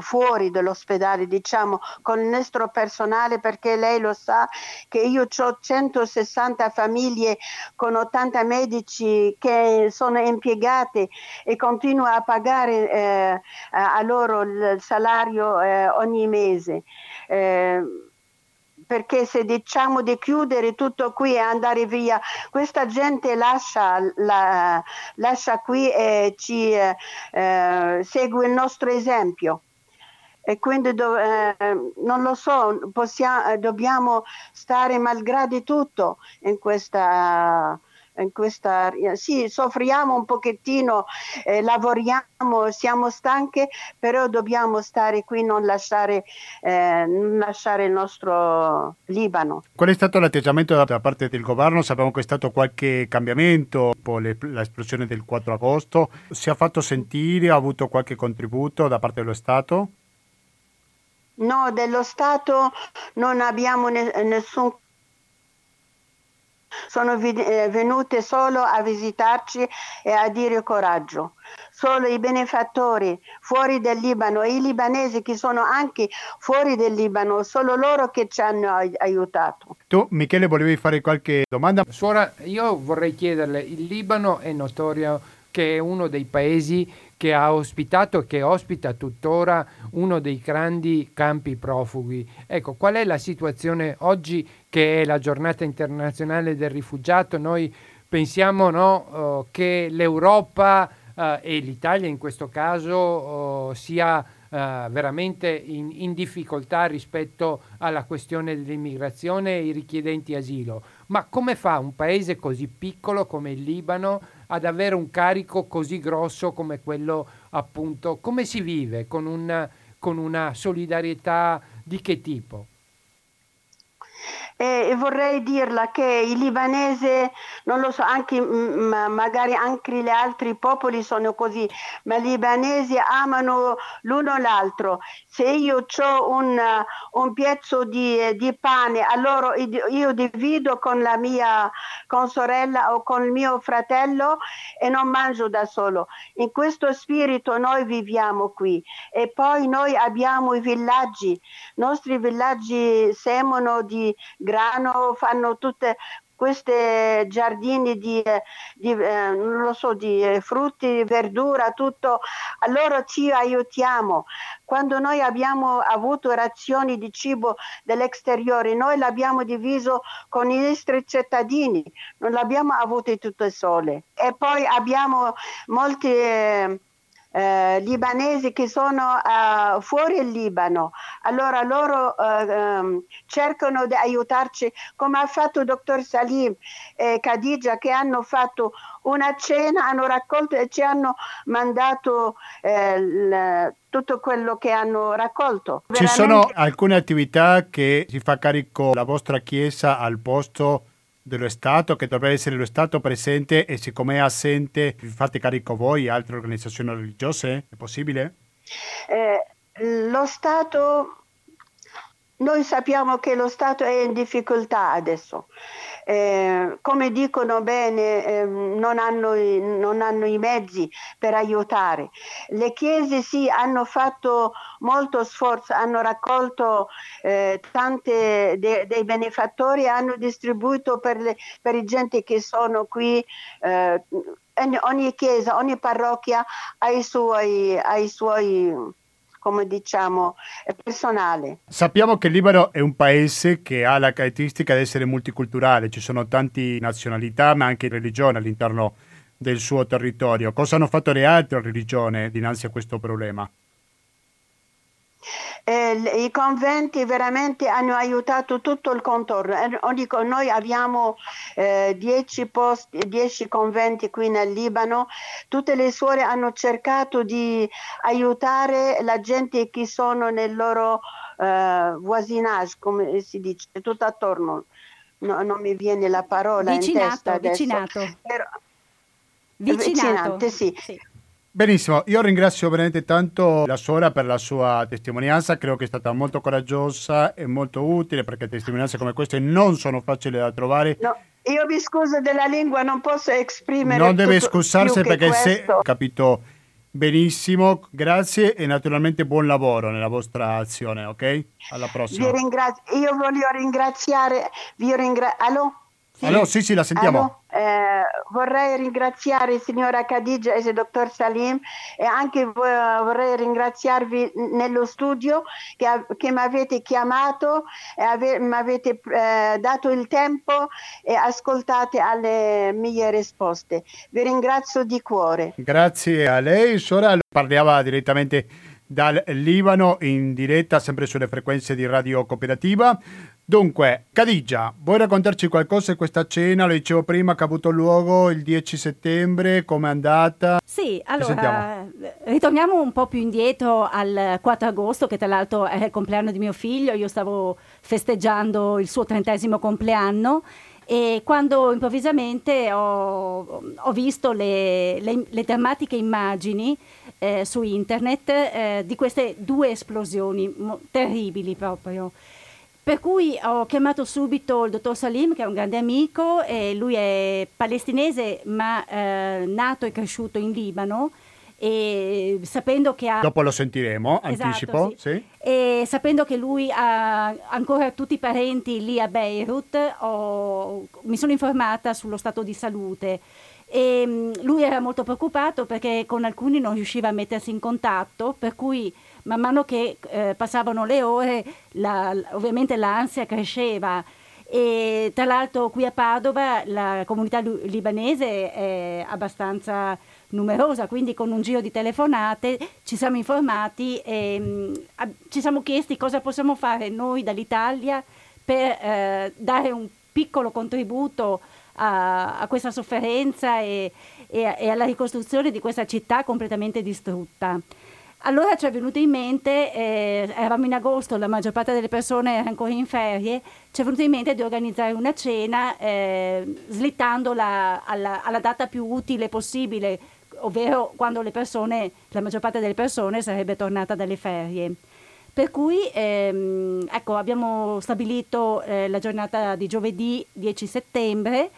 fuori dall'ospedale, diciamo, con il nostro personale, perché lei lo sa che io ho 160 famiglie con 80 medici che sono impiegate e continuo a pagare eh, a loro il salario eh, ogni mese. Eh, perché se diciamo di chiudere tutto qui e andare via, questa gente lascia, la, lascia qui e ci eh, eh segue il nostro esempio e quindi do, eh, non lo so, possiamo, dobbiamo stare malgrado tutto in questa in questa sì, soffriamo un pochettino, eh, lavoriamo, siamo stanche, però dobbiamo stare qui, non lasciare, eh, non lasciare il nostro Libano. Qual è stato l'atteggiamento da parte del governo? Sappiamo che è stato qualche cambiamento dopo l'esplosione del 4 agosto. Si è fatto sentire, ha avuto qualche contributo da parte dello Stato? No, dello Stato non abbiamo ne- nessun sono eh, venute solo a visitarci e a dire coraggio. Solo i benefattori fuori del Libano e i libanesi che sono anche fuori del Libano, solo loro che ci hanno aiutato. Tu, Michele, volevi fare qualche domanda? Suora, io vorrei chiederle, il Libano è notorio che è uno dei paesi che ha ospitato e che ospita tuttora uno dei grandi campi profughi. Ecco, qual è la situazione oggi che è la giornata internazionale del rifugiato? Noi pensiamo no, uh, che l'Europa uh, e l'Italia in questo caso uh, sia veramente in, in, difficoltà rispetto alla questione dell'immigrazione e i richiedenti asilo. Ma come fa un paese così piccolo come il Libano ad avere un carico così grosso come quello appunto, come si vive con, un, con una solidarietà di che tipo? E vorrei dirla che il libanese, non lo so, anche, magari anche gli altri popoli sono così, ma i libanesi amano l'uno l'altro. Se io ho un, un pezzo di, di, pane, allora io divido con la mia con sorella o con il mio fratello e non mangio da solo. In questo spirito noi viviamo qui e poi noi abbiamo i villaggi, i nostri villaggi semono di grano, fanno tutte queste giardini di, di, eh, so, di eh, frutti, verdura, tutto, allora ci aiutiamo. Quando noi abbiamo avuto razioni di cibo dall'esteriore, noi l'abbiamo diviso con i nostri cittadini, non l'abbiamo avuto tutto sole. E poi abbiamo molti... Eh, eh, libanesi che sono uh, fuori il Libano. Allora loro uh, um, cercano di aiutarci, come ha fatto il dottor Salim e Khadija, che hanno fatto una cena, hanno raccolto e ci hanno mandato eh, l- tutto quello che hanno raccolto. Ci sono alcune attività che si fa carico la vostra chiesa al posto dello Stato, che dovrebbe essere lo Stato presente e siccome è assente, vi fate carico voi, altre organizzazioni religiose? È possibile? Eh, lo Stato, noi sappiamo che lo Stato è in difficoltà adesso eh, come dicono bene, eh, non, hanno, non, hanno, i mezzi per aiutare. Le chiese sì hanno fatto molto sforzo, hanno raccolto eh, tante de, dei benefattori hanno distribuito per, le, per i gente che sono qui eh, ogni chiesa, ogni parrocchia ha i suoi, ha i suoi come diciamo, personale. Sappiamo che il Libano è un paese che ha la caratteristica di essere multiculturale, ci sono tante nazionalità ma anche religioni all'interno del suo territorio. Cosa hanno fatto le altre religioni dinanzi a questo problema? Eh, i conventi veramente hanno aiutato tutto il contorno. Eh, noi abbiamo 10 eh, posti, 10 conventi qui nel Libano, tutte le suore hanno cercato di aiutare la gente che sono nel loro eh, voisinage, come si dice, tutto attorno. No, non mi viene la parola vicinato, in testa adesso. Vicinato. Però, vicinato. Vicinante, sì. sì. Benissimo, io ringrazio veramente tanto la suora per la sua testimonianza, credo che è stata molto coraggiosa e molto utile perché testimonianze come queste non sono facili da trovare. No, io mi scuso della lingua, non posso esprimere. Non deve scusarsi perché se ho capito benissimo, grazie e naturalmente buon lavoro nella vostra azione, ok? Alla prossima. Vi ringrazio, io voglio ringraziare, vi ringrazio. Sì. Allora, sì, sì, la sentiamo. Allora, eh, vorrei ringraziare il signora Khadija e il dottor Salim e anche vorrei ringraziarvi nello studio che, che mi avete chiamato e ave, mi avete eh, dato il tempo e ascoltate alle mie risposte. Vi ringrazio di cuore. Grazie a lei. Sora parlava direttamente dal Libano in diretta sempre sulle frequenze di Radio Cooperativa. Dunque, Cadigia, vuoi raccontarci qualcosa di questa cena? Lo dicevo prima che ha avuto luogo il 10 settembre, com'è andata? Sì, allora ritorniamo un po' più indietro al 4 agosto, che tra l'altro è il compleanno di mio figlio, io stavo festeggiando il suo trentesimo compleanno e quando improvvisamente ho, ho visto le, le, le, drammatiche immagini eh, su internet eh, di queste due esplosioni mo- terribili proprio. Per cui ho chiamato subito il dottor Salim, che è un grande amico, e lui è palestinese ma eh, nato e cresciuto in Libano. E sapendo che ha... Dopo lo sentiremo, esatto, anticipo. Sì. Sì. E sapendo che lui ha ancora tutti i parenti lì a Beirut, ho, mi sono informata sullo stato di salute. E mm, lui era molto preoccupato perché con alcuni non riusciva a mettersi in contatto, per cui man mano che eh, passavano le ore, la, ovviamente l'ansia cresceva. E tra l'altro qui a Padova la comunità libanese è abbastanza numerosa, quindi con un giro di telefonate ci siamo informati e mh, mm, ci siamo chiesti cosa possiamo fare noi dall'Italia per eh, dare un piccolo contributo a, a questa sofferenza e, e, e alla ricostruzione di questa città completamente distrutta. Allora ci è venuto in mente, eh, eravamo in agosto, la maggior parte delle persone era ancora in ferie, ci è venuto in mente di organizzare una cena eh, slittandola alla, alla, data più utile possibile, ovvero quando le persone, la maggior parte delle persone sarebbe tornata dalle ferie. Per cui ehm, ecco, abbiamo stabilito eh, la giornata di giovedì 10 settembre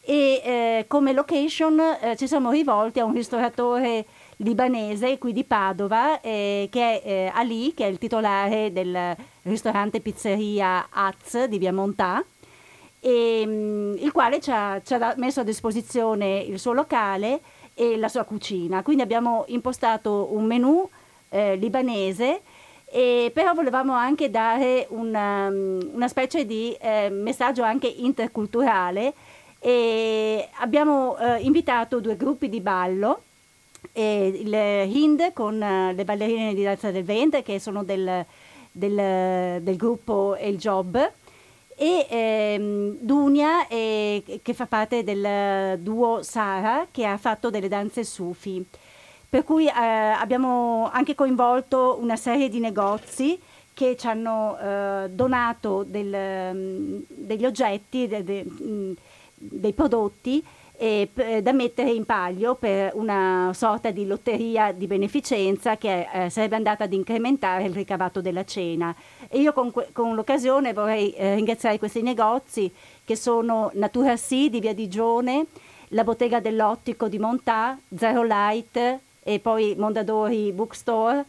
e eh, come location eh, ci siamo rivolti a un ristoratore libanese qui di Padova, eh, che è eh, Ali, che è il titolare del ristorante pizzeria Az di Via Montà, e, mh, mm, il quale ci ha, ci ha, messo a disposizione il suo locale e la sua cucina. Quindi abbiamo impostato un menù eh, libanese. E però volevamo anche dare una, mm, una specie di eh, messaggio anche interculturale e abbiamo eh, invitato due gruppi di ballo il Hind con uh, le ballerine di danza del ventre che sono del, del, del gruppo El Job e ehm, Dunia eh, che fa parte del duo Sara che ha fatto delle danze sufi. Per cui eh, abbiamo anche coinvolto una serie di negozi che ci hanno eh, donato del, um, degli oggetti, de, de, um, dei prodotti eh, da mettere in palio per una sorta di lotteria di beneficenza che eh, sarebbe andata ad incrementare il ricavato della cena. E io con, con l'occasione vorrei eh, ringraziare questi negozi che sono Natura Sì di Via Digione, la Bottega dell'Ottico di Montà, Zero Light e poi Mondadori Bookstore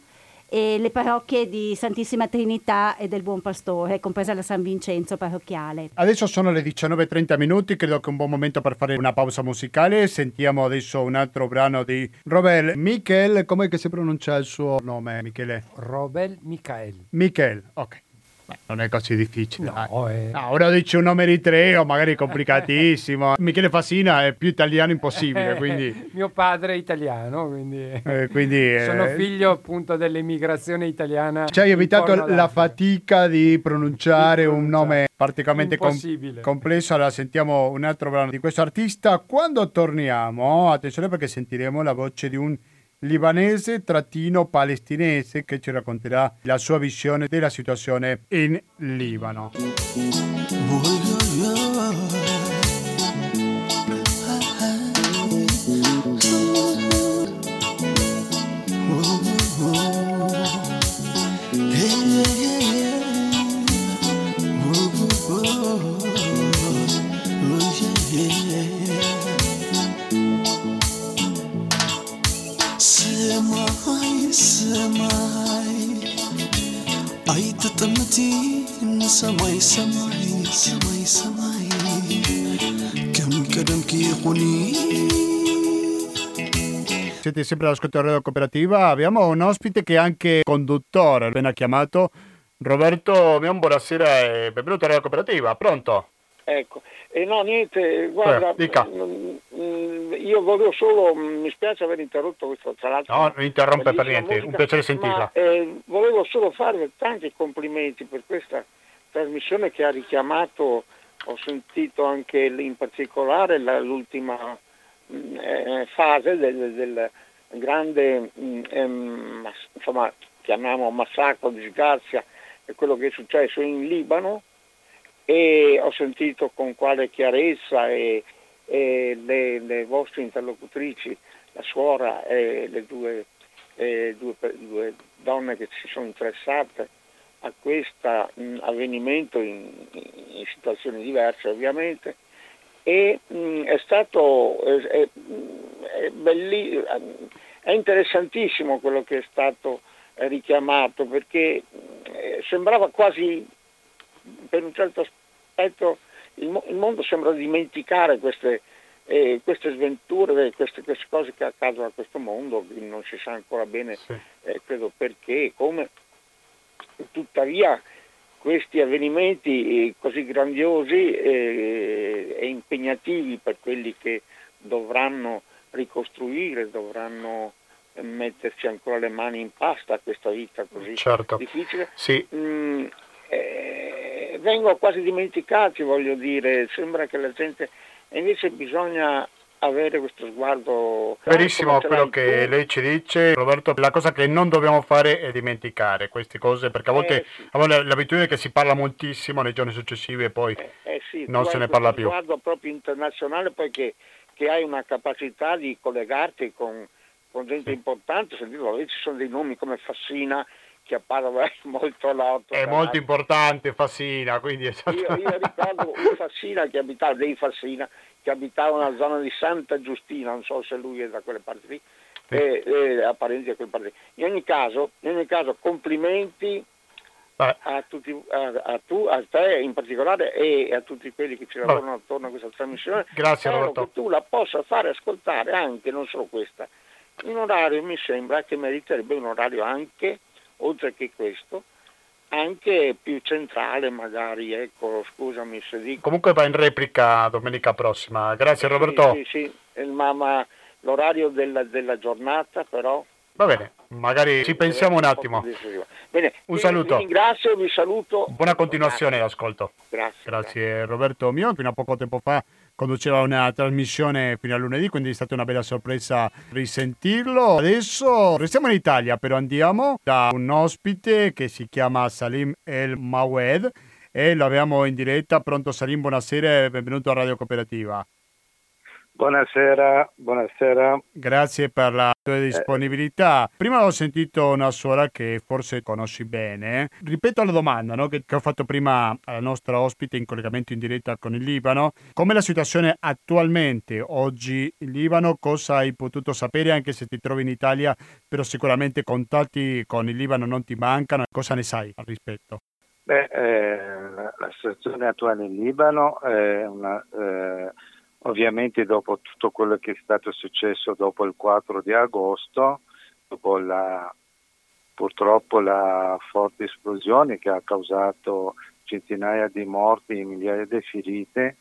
e le parrocchie di Santissima Trinità e del Buon Pastore, compresa la San Vincenzo parrocchiale. Adesso sono le 19.30 minuti, credo che è un buon momento per fare una pausa musicale. Sentiamo adesso un altro brano di Robel Michel, come si pronuncia il suo nome, Michele? Robel Michael. Michel, ok. Beh, non è così difficile. No, è... no, ora dici un nome eritreo, magari complicatissimo. Michele Fassina è più italiano impossibile, quindi... Mio padre è italiano, quindi... Eh, quindi Sono eh... figlio appunto dell'emigrazione italiana. Ci hai evitato la fatica di pronunciare, di pronunciare un nome particolarmente com- complesso. Allora sentiamo un altro brano di questo artista. Quando torniamo, attenzione perché sentiremo la voce di un libanese-palestinese che ci racconterà la sua visione della situazione in Libano. ሰማይ ሰማይ ሰማይ ሰማይ ከም ቀደምኪ ኹኒ Siete sempre all'ascolto della cooperativa. Abbiamo un ospite che è anche conduttore, appena chiamato. Roberto, abbiamo buonasera e benvenuto alla cooperativa. Pronto? Ecco, e no, niente, guarda, eh, mh, mh, io volevo solo, mi spiace aver interrotto questo, tra l'altro. No, non interrompe per niente, musica, un piacere sentirla. Ma, eh, volevo solo farvi tanti complimenti per questa trasmissione che ha richiamato, ho sentito anche in particolare la, l'ultima mh, eh, fase del, del grande, mh, ehm, insomma, chiamiamo massacro, disgrazia, è quello che è successo in Libano e ho sentito con quale chiarezza e, e le, le, vostre interlocutrici, la suora e le due, eh, due, due donne che si sono interessate a questo avvenimento in, in, situazioni diverse ovviamente. E mh, è stato è, è, belli, è, interessantissimo quello che è stato richiamato perché eh, sembrava quasi per un certo aspetto il, il mondo sembra dimenticare queste, eh, queste sventure, queste, queste, cose che accadono a questo mondo, non si sa ancora bene sì. eh, credo perché e come, tuttavia questi avvenimenti eh, così grandiosi eh, e impegnativi per quelli che dovranno ricostruire, dovranno metterci ancora le mani in pasta a questa vita così certo. difficile, sì. mh, mm, eh, vengono quasi dimenticati, voglio dire, sembra che la gente, invece bisogna avere questo sguardo. Verissimo quello che tu. lei ci dice, Roberto. La cosa che non dobbiamo fare è dimenticare queste cose, perché a volte eh, sì. l'abitudine che si parla moltissimo nei giorni successivi e poi eh, eh sì, non se ne parla più. Sguardo proprio internazionale, poi che, che, hai una capacità di collegarti con, con gente sì. importante. Sentito, ci sono dei nomi come Fassina che appare molto noto. È molto importante Fassina, quindi esatto. io, io ricordo un Fassina che abitava, dei Fassina, che abitava nella zona di Santa Giustina, non so se lui è da quelle parti lì, sì. e, e a parenti da quelle parti lì. In ogni caso, in ogni caso complimenti a, tutti, a, a, tu, a te in particolare e a tutti quelli che ci lavorano attorno a questa trasmissione. Grazie Spero Roberto. che tu la possa fare ascoltare anche, non solo questa, in orario mi sembra che meriterebbe un orario anche, oltre che questo, anche più centrale magari, ecco, scusami se dico. Comunque va in replica domenica prossima, grazie Roberto. Sì, sì, sì. Ma, ma, l'orario della, della, giornata però... Va bene, magari ci pensiamo un attimo. Bene, un saluto. Vi ringrazio, vi saluto. Buona continuazione, ascolto. Grazie. Grazie, grazie. Roberto Mio, fino a poco tempo fa conduceva una trasmissione fino a lunedì, quindi è stata una bella sorpresa risentirlo. Adesso restiamo in Italia, però andiamo da un ospite che si chiama Salim El Mawed e lo abbiamo in diretta. Pronto Salim, buonasera e benvenuto a Radio Cooperativa. Buonasera, buonasera. Grazie per la tua disponibilità. Prima ho sentito una suora che forse conosci bene. Ripeto la domanda no? che, che, ho fatto prima alla nostra ospite in collegamento in diretta con il Libano. Com'è la situazione attualmente oggi in Libano? Cosa hai potuto sapere anche se ti trovi in Italia? Però sicuramente contatti con il Libano non ti mancano. Cosa ne sai al rispetto? Beh, eh, la, la, situazione attuale in Libano è una... Eh, Ovviamente dopo tutto quello che è stato successo dopo il 4 di agosto, dopo la, purtroppo la forte esplosione che ha causato centinaia di morti e migliaia di ferite,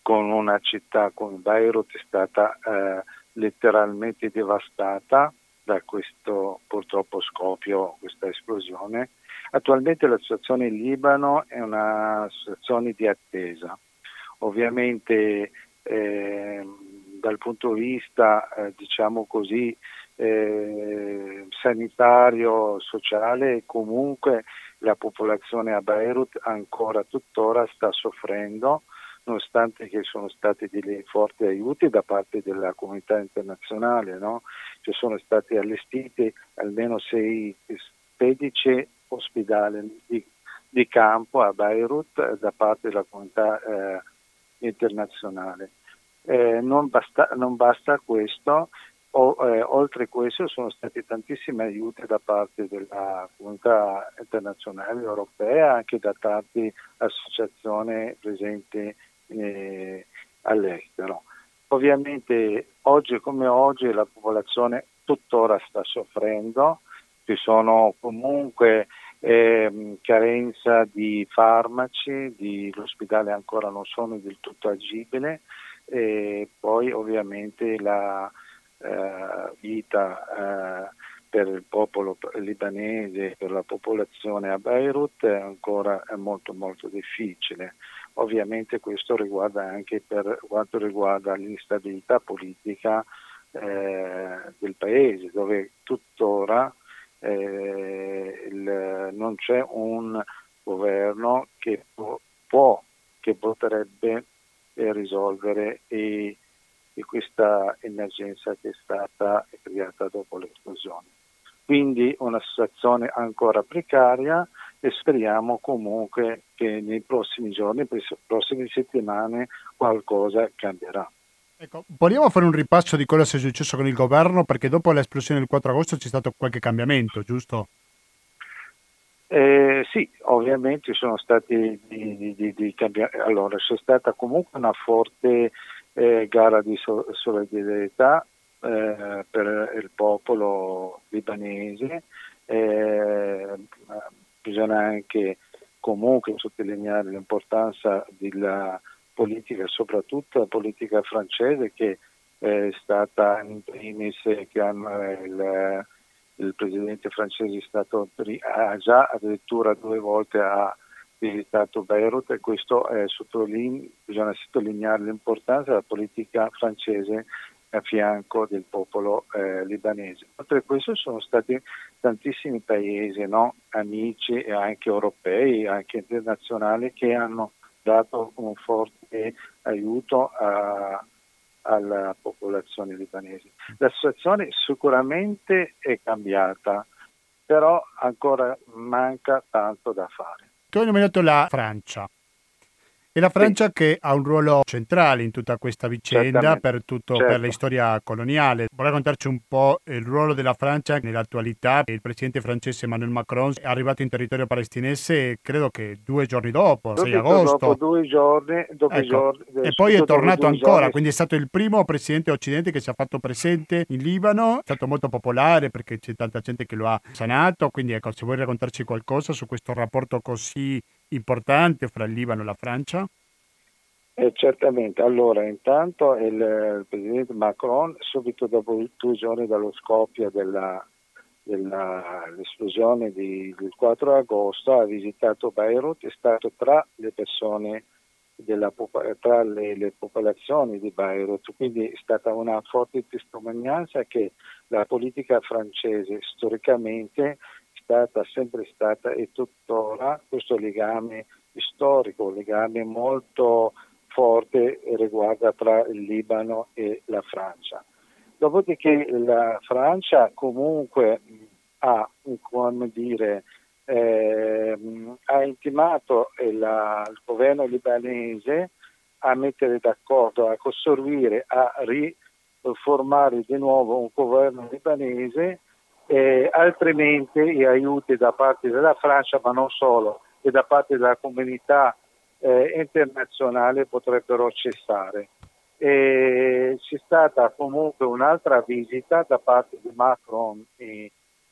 con una città come Beirut è stata eh, letteralmente devastata da questo purtroppo scoppio, questa esplosione. Attualmente la situazione in Libano è una situazione di attesa. Ovviamente eh, dal punto di vista, eh, diciamo così, eh, sanitario, sociale, comunque la popolazione a Beirut ancora tuttora sta soffrendo, nonostante che sono stati dei forti aiuti da parte della comunità internazionale. No? Ci sono stati allestiti almeno 16 ospedali di, di, campo a Beirut da parte della comunità eh, internazionale. Eh, non, basta, non, basta, questo, o, eh, oltre questo sono stati tantissimi aiuti da parte della comunità internazionale europea, anche da tante associazioni presenti eh, all'estero. Ovviamente oggi come oggi la popolazione tuttora sta soffrendo, ci sono comunque eh, carenza di farmaci, di, l'ospedale ancora non sono del tutto agibile e poi ovviamente la eh, vita eh, per il popolo libanese, per la popolazione a Beirut è ancora molto molto difficile. Ovviamente questo riguarda anche per quanto riguarda l'instabilità politica eh, del paese, dove tuttora eh, il, non c'è un governo che può, che potrebbe eh, risolvere i, di questa emergenza che è stata creata dopo l'esplosione. Quindi una situazione ancora precaria e speriamo comunque che nei prossimi giorni, nelle prossime settimane qualcosa cambierà. Ecco, vogliamo fare un ripasso di cosa è successo con il governo perché dopo l'esplosione del 4 agosto c'è stato qualche cambiamento, giusto? Eh, sì, ovviamente sono stati di, di, di cambiamenti. Allora, c'è stata comunque una forte eh, gara di solidarietà eh, per il popolo libanese. Eh, bisogna anche comunque sottolineare l'importanza della politica, soprattutto la politica francese che è stata in primis che hanno il, il presidente francese è stato ha già addirittura due volte ha visitato Beirut e questo sottoline, bisogna sottolineare l'importanza della politica francese a fianco del popolo eh, libanese. Oltre a questo sono stati tantissimi paesi, no? amici anche europei, anche internazionali, che hanno dato un forte aiuto a, alla popolazione libanese. La situazione sicuramente è cambiata, però ancora manca tanto da fare. Tu hai nominato la Francia. E la Francia sì. che ha un ruolo centrale in tutta questa vicenda per, tutto, certo. per la storia coloniale. Vuoi raccontarci un po' il ruolo della Francia nell'attualità? Il presidente francese Emmanuel Macron è arrivato in territorio palestinese credo che due giorni dopo, Subito 6 agosto. Dopo due giorni. Dopo ecco. giorni e poi è tornato ancora, giorni. quindi è stato il primo presidente occidente che si è fatto presente in Libano. È stato molto popolare perché c'è tanta gente che lo ha sanato. Quindi ecco, se vuoi raccontarci qualcosa su questo rapporto così importante fra il Libano e la Francia? Eh, certamente, allora intanto il, il, presidente Macron subito dopo due giorni dallo scoppio dell'esplosione del 4 agosto ha visitato Beirut, è stato tra le persone della, tra le, le, popolazioni di Beirut, quindi è stata una forte testimonianza che la politica francese storicamente stata, sempre stata e tuttora questo legame storico, un legame molto forte riguarda tra il Libano e la Francia. Dopodiché la Francia comunque ha, dire, eh, ha intimato il, il, governo libanese a mettere d'accordo, a costruire, a riformare di nuovo un governo libanese, eh, altrimenti aiuti da parte della Francia, ma non solo, e da parte della comunità eh, internazionale potrebbero cessare. E c'è stata comunque un'altra visita da parte di Macron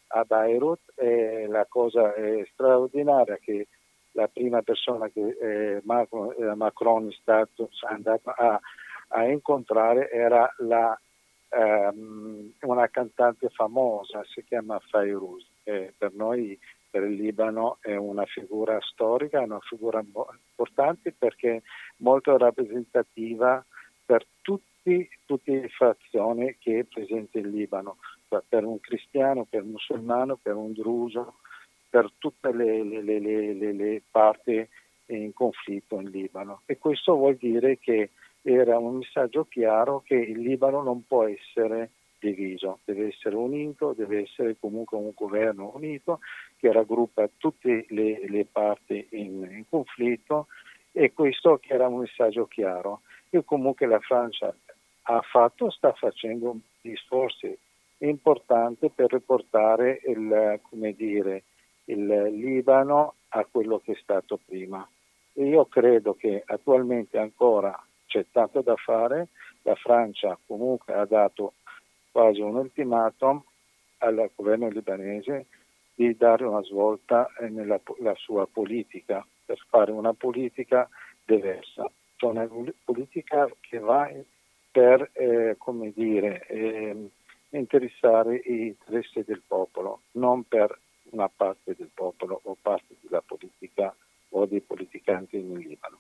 a Beirut e la cosa è straordinaria che la prima persona che eh, Macron, eh, Macron, è stato è andato a, a incontrare era la, ehm, una cantante famosa, si chiama Fairuz. per noi per il Libano è una figura storica, una figura importante perché molto rappresentativa per tutti, tutte le fazioni che è presente in Libano, cioè per un cristiano, per un musulmano, per un druso, per tutte le, le, le, le parti in conflitto in Libano. E questo vuol dire che era un messaggio chiaro che il Libano non può essere diviso, deve essere unito, deve essere comunque un governo unito che raggruppa tutte le, le parti in, in, conflitto e questo era un messaggio chiaro. E comunque la Francia ha fatto, sta facendo gli sforzi importanti per riportare il, dire, il Libano a quello che è stato prima. E io credo che attualmente ancora c'è tanto da fare, la Francia comunque ha dato quasi un ultimatum al governo libanese di dare una svolta nella sua politica, per fare una politica diversa, cioè una politica che va per, eh, dire, eh, interessare gli interessi del popolo, non per una parte del popolo o parte della politica o dei politicanti in Libano.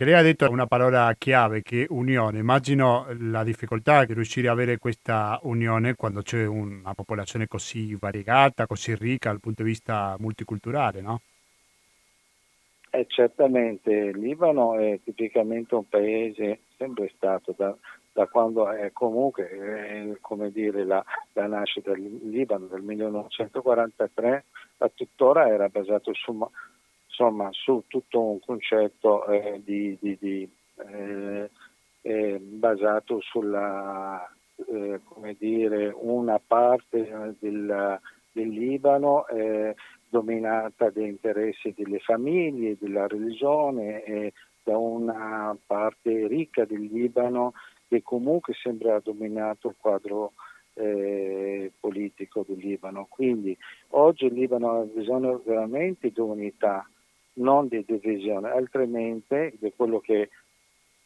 Ecco. Lei ha detto una parola chiave che è unione. Immagino la difficoltà di riuscire a avere questa unione quando c'è una popolazione così variegata, così ricca dal punto di vista multiculturale, no? Eh, certamente il Libano è tipicamente un paese, sempre stato da, da quando è comunque, è, come dire, la, la, nascita del Libano del 1943 a tuttora era basato su, insomma, su tutto un concetto eh, di, di, di, eh, eh, basato sulla, eh, dire, una parte del, del Libano eh, dominata da interessi delle famiglie, della religione e da una parte ricca del Libano che comunque sempre ha dominato il quadro eh, politico del Libano. Quindi oggi il Libano ha bisogno veramente di unità, non di divisione, altrimenti di quello che è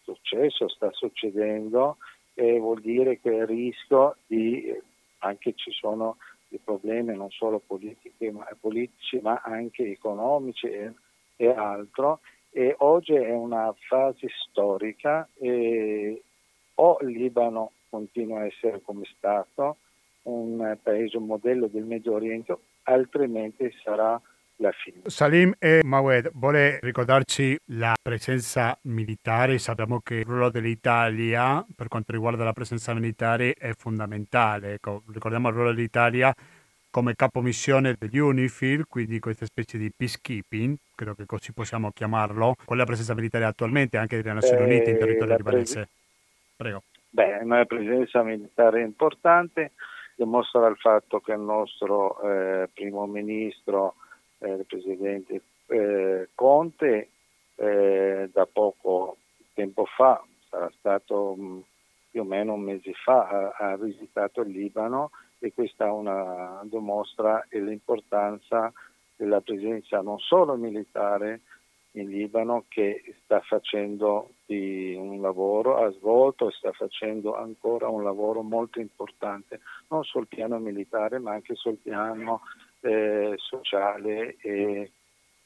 successo, sta succedendo, eh, vuol dire che il rischio di, anche ci sono dei problemi non solo politici ma, politici, ma anche economici e, e altro, e oggi è una fase storica e o il Libano continua a essere come Stato, un paese, un modello del Medio Oriente, altrimenti sarà la fine. Salim e Mawed, vuole ricordarci la presenza militare? Sappiamo che il ruolo dell'Italia per quanto riguarda la presenza militare è fondamentale. Ecco, ricordiamo il ruolo dell'Italia come capomissione degli UNIFIL, quindi questa specie di peacekeeping, credo che così possiamo chiamarlo, con la presenza militare attualmente anche delle Nazioni eh, Unite in territorio libanese. Prego. Beh, una presenza militare importante dimostra il fatto che il nostro eh, primo ministro, il presidente eh, Conte, eh, da poco tempo fa, sarà stato mm, più o meno un mese fa, ha, ha visitato il Libano e questa una, dimostra l'importanza della presenza non solo militare in Libano che sta facendo un lavoro, ha svolto e sta facendo ancora un lavoro molto importante, non sul piano militare ma anche sul piano eh, sociale e,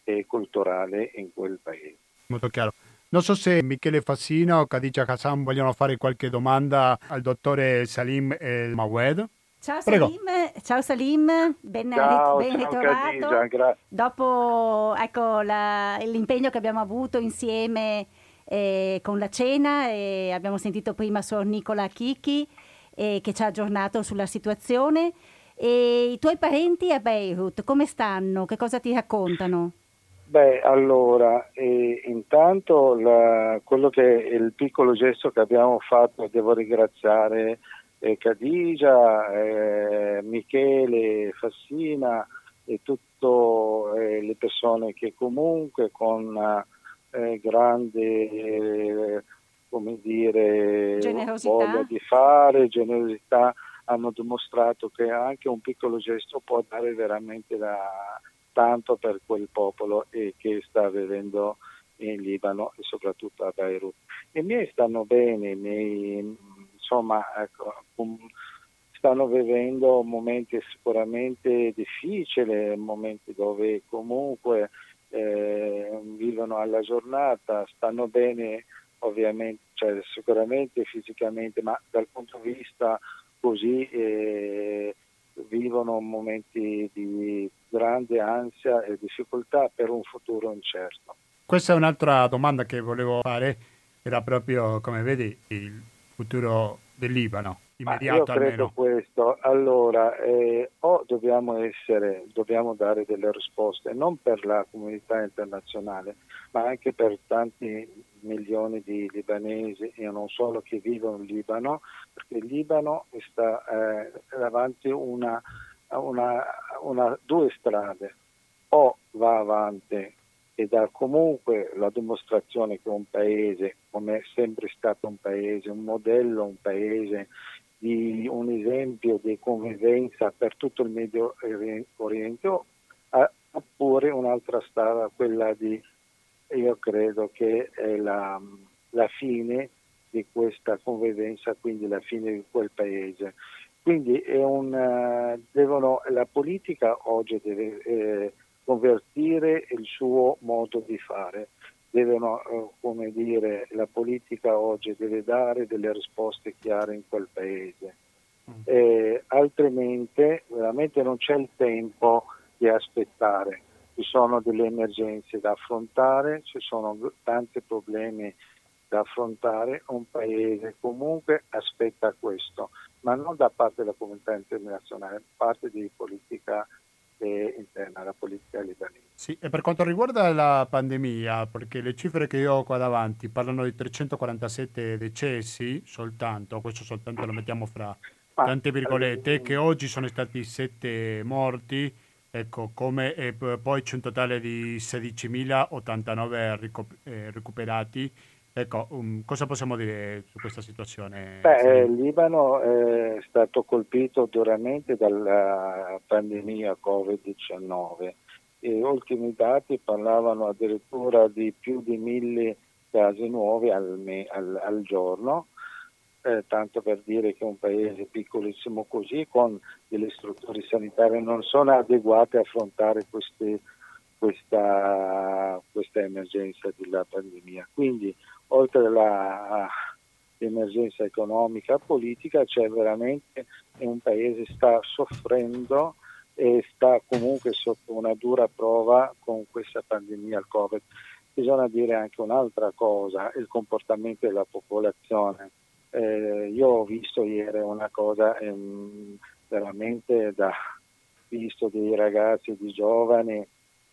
e, culturale in quel paese. Molto chiaro. Non so se Michele Fassino o Khadija Hassan vogliono fare qualche domanda al dottore Salim El Mawed. Ciao Salim, ciao Salim, ben, ciao, ben ciao ritrovato. Khadija, Dopo ecco, la, l'impegno che abbiamo avuto insieme eh, con la cena, eh, abbiamo sentito prima Sor Nicola Chicchi eh, che ci ha aggiornato sulla situazione. E I tuoi parenti a Beirut come stanno? Che cosa ti raccontano? Beh, allora, eh, intanto la, quello che è il piccolo gesto che abbiamo fatto, devo ringraziare eh, Cadigia, eh, Michele, Fassina e tutte eh, le persone che comunque con eh, grande eh, come dire, voglia di fare, generosità, hanno dimostrato che anche un piccolo gesto può dare veramente la, tanto per quel popolo e che sta vivendo in Libano e soprattutto a Beirut. I miei stanno bene, i miei insomma ecco, stanno vivendo momenti sicuramente difficili, momenti dove comunque eh, vivono alla giornata, stanno bene ovviamente, cioè, sicuramente fisicamente, ma dal punto di vista così eh, vivono momenti di grande ansia e difficoltà per un futuro incerto. Questa è un'altra domanda che volevo fare, era proprio come vedi il futuro del Libano, immediato io credo almeno. questo. Allora, eh, o dobbiamo essere, dobbiamo dare delle risposte, non per la comunità internazionale, ma anche per tanti milioni di libanesi e non solo che vivono in Libano, perché il Libano sta eh, davanti una, una, una, due strade, o va avanti e dà comunque la dimostrazione che un paese, come è sempre stato un paese, un modello, un paese di un esempio di convivenza per tutto il Medio Oriente, oppure un'altra strada, quella di, io credo che è la, la fine di questa convivenza, quindi la fine di quel paese. Quindi un, devono, la politica oggi deve eh, convertire il suo modo di fare. Devono, eh, come dire, la politica oggi deve dare delle risposte chiare in quel paese. Eh, altrimenti veramente non c'è il tempo di aspettare. Ci sono delle emergenze da affrontare, ci sono tanti problemi da affrontare, un paese comunque aspetta questo, ma non da parte della comunità internazionale, da parte di politica eh, interna, la politica libanese. Sì, e per quanto riguarda la pandemia, perché le cifre che io ho qua davanti parlano di 347 decessi soltanto, questo soltanto lo mettiamo fra tante virgolette, che oggi sono stati 7 morti, ecco, come e poi c'è un totale di 16.089 ricu- eh, recuperati Ecco, um, cosa possiamo dire su questa situazione? Beh, eh, il Libano è stato colpito duramente dalla pandemia Covid-19 e ultimi dati parlavano addirittura di più di mille casi nuovi al, al, al giorno, eh, tanto per dire che un paese piccolissimo così con delle strutture sanitarie non sono adeguate a affrontare queste, questa, questa emergenza della pandemia. Quindi oltre all'emergenza economica e politica, c'è veramente un paese che sta soffrendo e sta comunque sotto una dura prova con questa pandemia, il Covid. Bisogna dire anche un'altra cosa, il comportamento della popolazione. Eh, io ho visto ieri una cosa ehm, veramente da visto dei ragazzi, di giovani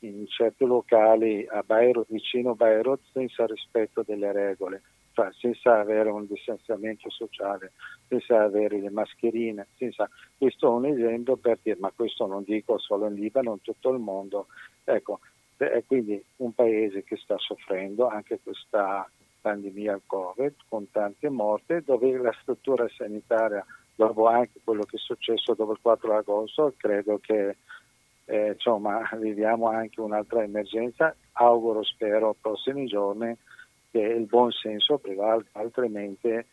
in certi locali a Beirut, vicino a Beirut, senza rispetto delle regole, cioè senza avere un distanziamento sociale, senza avere le mascherine, senza... questo è un esempio per dire, ma questo non dico solo in Libano, in tutto il mondo, ecco, è quindi un paese che sta soffrendo anche questa pandemia Covid con tante morti, dove la struttura sanitaria, dopo anche quello che è successo dopo il 4 agosto, credo che eh, insomma viviamo anche un'altra emergenza, auguro, spero, prossimi giorni che il buon senso prevalga, altrimenti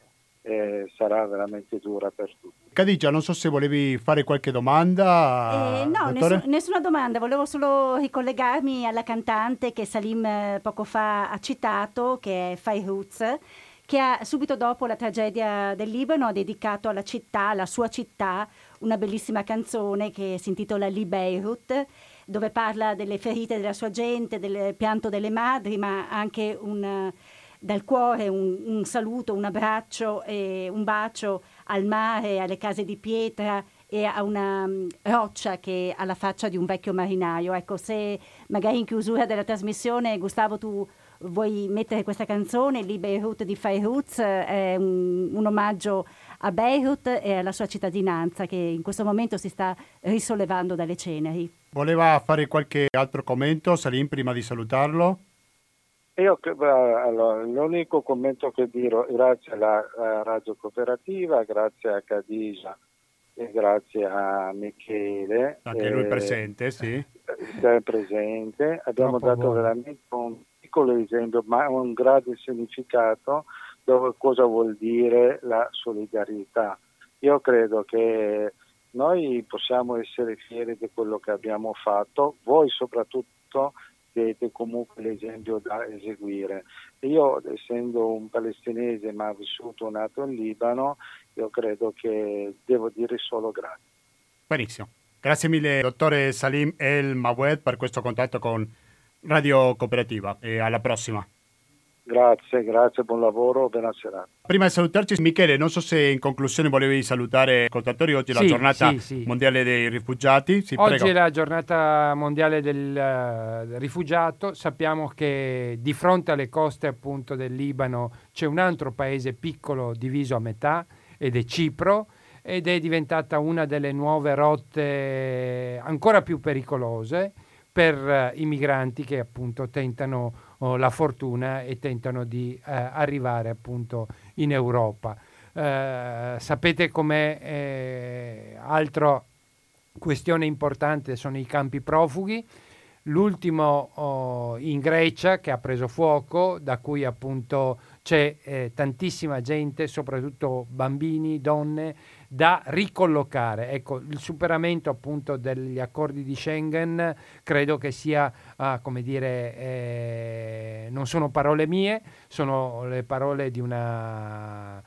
eh, sarà veramente dura per tutti. Cadigia, non so se volevi fare qualche domanda. Eh, no, nessun, nessuna domanda, volevo solo ricollegarmi alla cantante che Salim eh, poco fa ha citato, che è Fairuz che ha subito dopo la tragedia del Libano ha dedicato alla città, alla sua città, una bellissima canzone che si intitola Li Beirut, dove parla delle ferite della sua gente, del pianto delle madri, ma anche un, dal cuore un, un saluto, un abbraccio e un bacio al mare, alle case di pietra e a una um, roccia che ha la faccia di un vecchio marinaio. Ecco, se magari in chiusura della trasmissione, Gustavo, tu vuoi mettere questa canzone, Li Beirut di Fairuz, è un, un omaggio a Beirut e alla sua cittadinanza che in questo momento si sta risollevando dalle ceneri. Voleva fare qualche altro commento, Salim, prima di salutarlo? Io, allora, l'unico commento che dirò, grazie alla Radio Cooperativa, grazie a Cadigia e grazie a Michele. Anche lui eh, presente, sì. È presente. Abbiamo Troppo dato buono. veramente un piccolo esempio, ma un grande significato dove cosa vuol dire la solidarietà. Io credo che noi possiamo essere fieri di quello che abbiamo fatto, voi soprattutto siete comunque l'esempio da eseguire. Io, essendo un palestinese ma vissuto nato in Libano, io credo che devo dire solo grazie. Benissimo. Grazie mille, dottore Salim El Mawed, per questo contatto con Radio Cooperativa e alla prossima. Grazie, grazie, buon lavoro, buona serata. Prima di salutarci, Michele, non so se in conclusione volevi salutare i ascoltatori, oggi è la giornata sì, sì. mondiale dei rifugiati. Sì, oggi prego. è la giornata mondiale del, uh, rifugiato, sappiamo che di fronte alle coste appunto del Libano c'è un altro paese piccolo diviso a metà ed è Cipro ed è diventata una delle nuove rotte ancora più pericolose per uh, i migranti che appunto tentano oh, la fortuna e tentano di uh, arrivare appunto in Europa. Uh, sapete com'è eh, altra questione importante sono i campi profughi. L'ultimo oh, in Grecia che ha preso fuoco, da cui appunto c'è eh, tantissima gente, soprattutto bambini, donne, da ricollocare. Ecco, il superamento appunto degli accordi di Schengen credo che sia, ah, come dire, eh, non sono parole mie, sono le parole di una uh,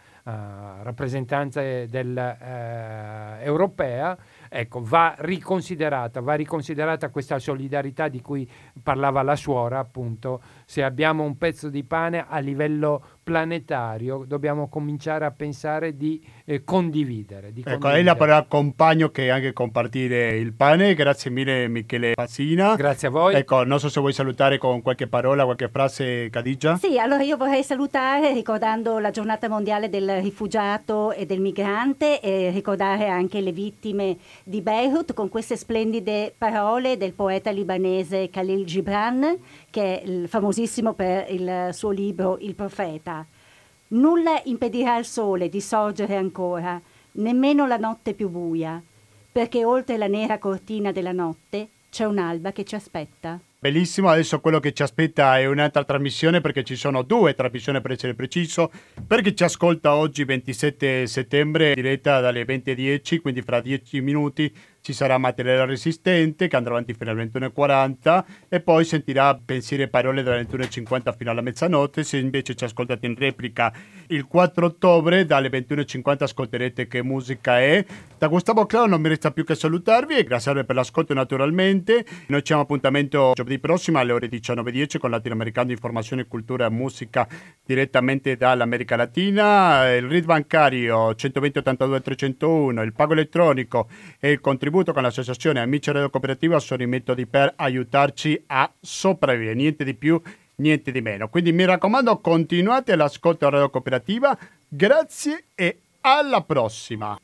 rappresentanza del, uh, europea ecco, va riconsiderata, va riconsiderata questa solidarietà di cui parlava la suora, appunto, se abbiamo un pezzo di pane a livello planetario, dobbiamo cominciare a pensare di eh, condividere. Di ecco, condividere. lei la parola compagno che anche compartire il pane. Grazie mille Michele Passina. Grazie a voi. Ecco, non so se vuoi salutare con qualche parola, qualche frase, Cadigia. Sì, allora io vorrei salutare ricordando la giornata mondiale del rifugiato e del migrante e ricordare anche le vittime di Beirut con queste splendide parole del poeta libanese Khalil Gibran che è famosissimo per il suo libro Il profeta. Nulla impedirà al sole di sorgere ancora, nemmeno la notte più buia, perché oltre la nera cortina della notte c'è un'alba che ci aspetta. Bellissimo, adesso quello che ci aspetta è un'altra trasmissione perché ci sono due trasmissioni per essere preciso. Per chi ci ascolta oggi 27 settembre, diretta dalle 20.10, quindi fra 10 minuti ci sarà materiale resistente che andrà avanti fino alle 21.40 e poi sentirà pensieri e parole dalle 21.50 fino alla mezzanotte. Se invece ci ascoltate in replica il 4 ottobre dalle 21.50 ascolterete che musica è. Da Gustavo Clau non mi resta più che salutarvi e grazie per l'ascolto naturalmente. Noi ci abbiamo appuntamento giovedì prossimo alle ore 19.10 con Latinoamericano Informazione, Cultura e Musica direttamente dall'America Latina. Il RID bancario 120 82 301, il pago elettronico e il contributo contributo con l'associazione Amici Radio Cooperativa sono i metodi per aiutarci a sopravvivere, niente di più, niente di meno. Quindi mi raccomando, continuate l'ascolto Radio Cooperativa. Grazie e alla prossima.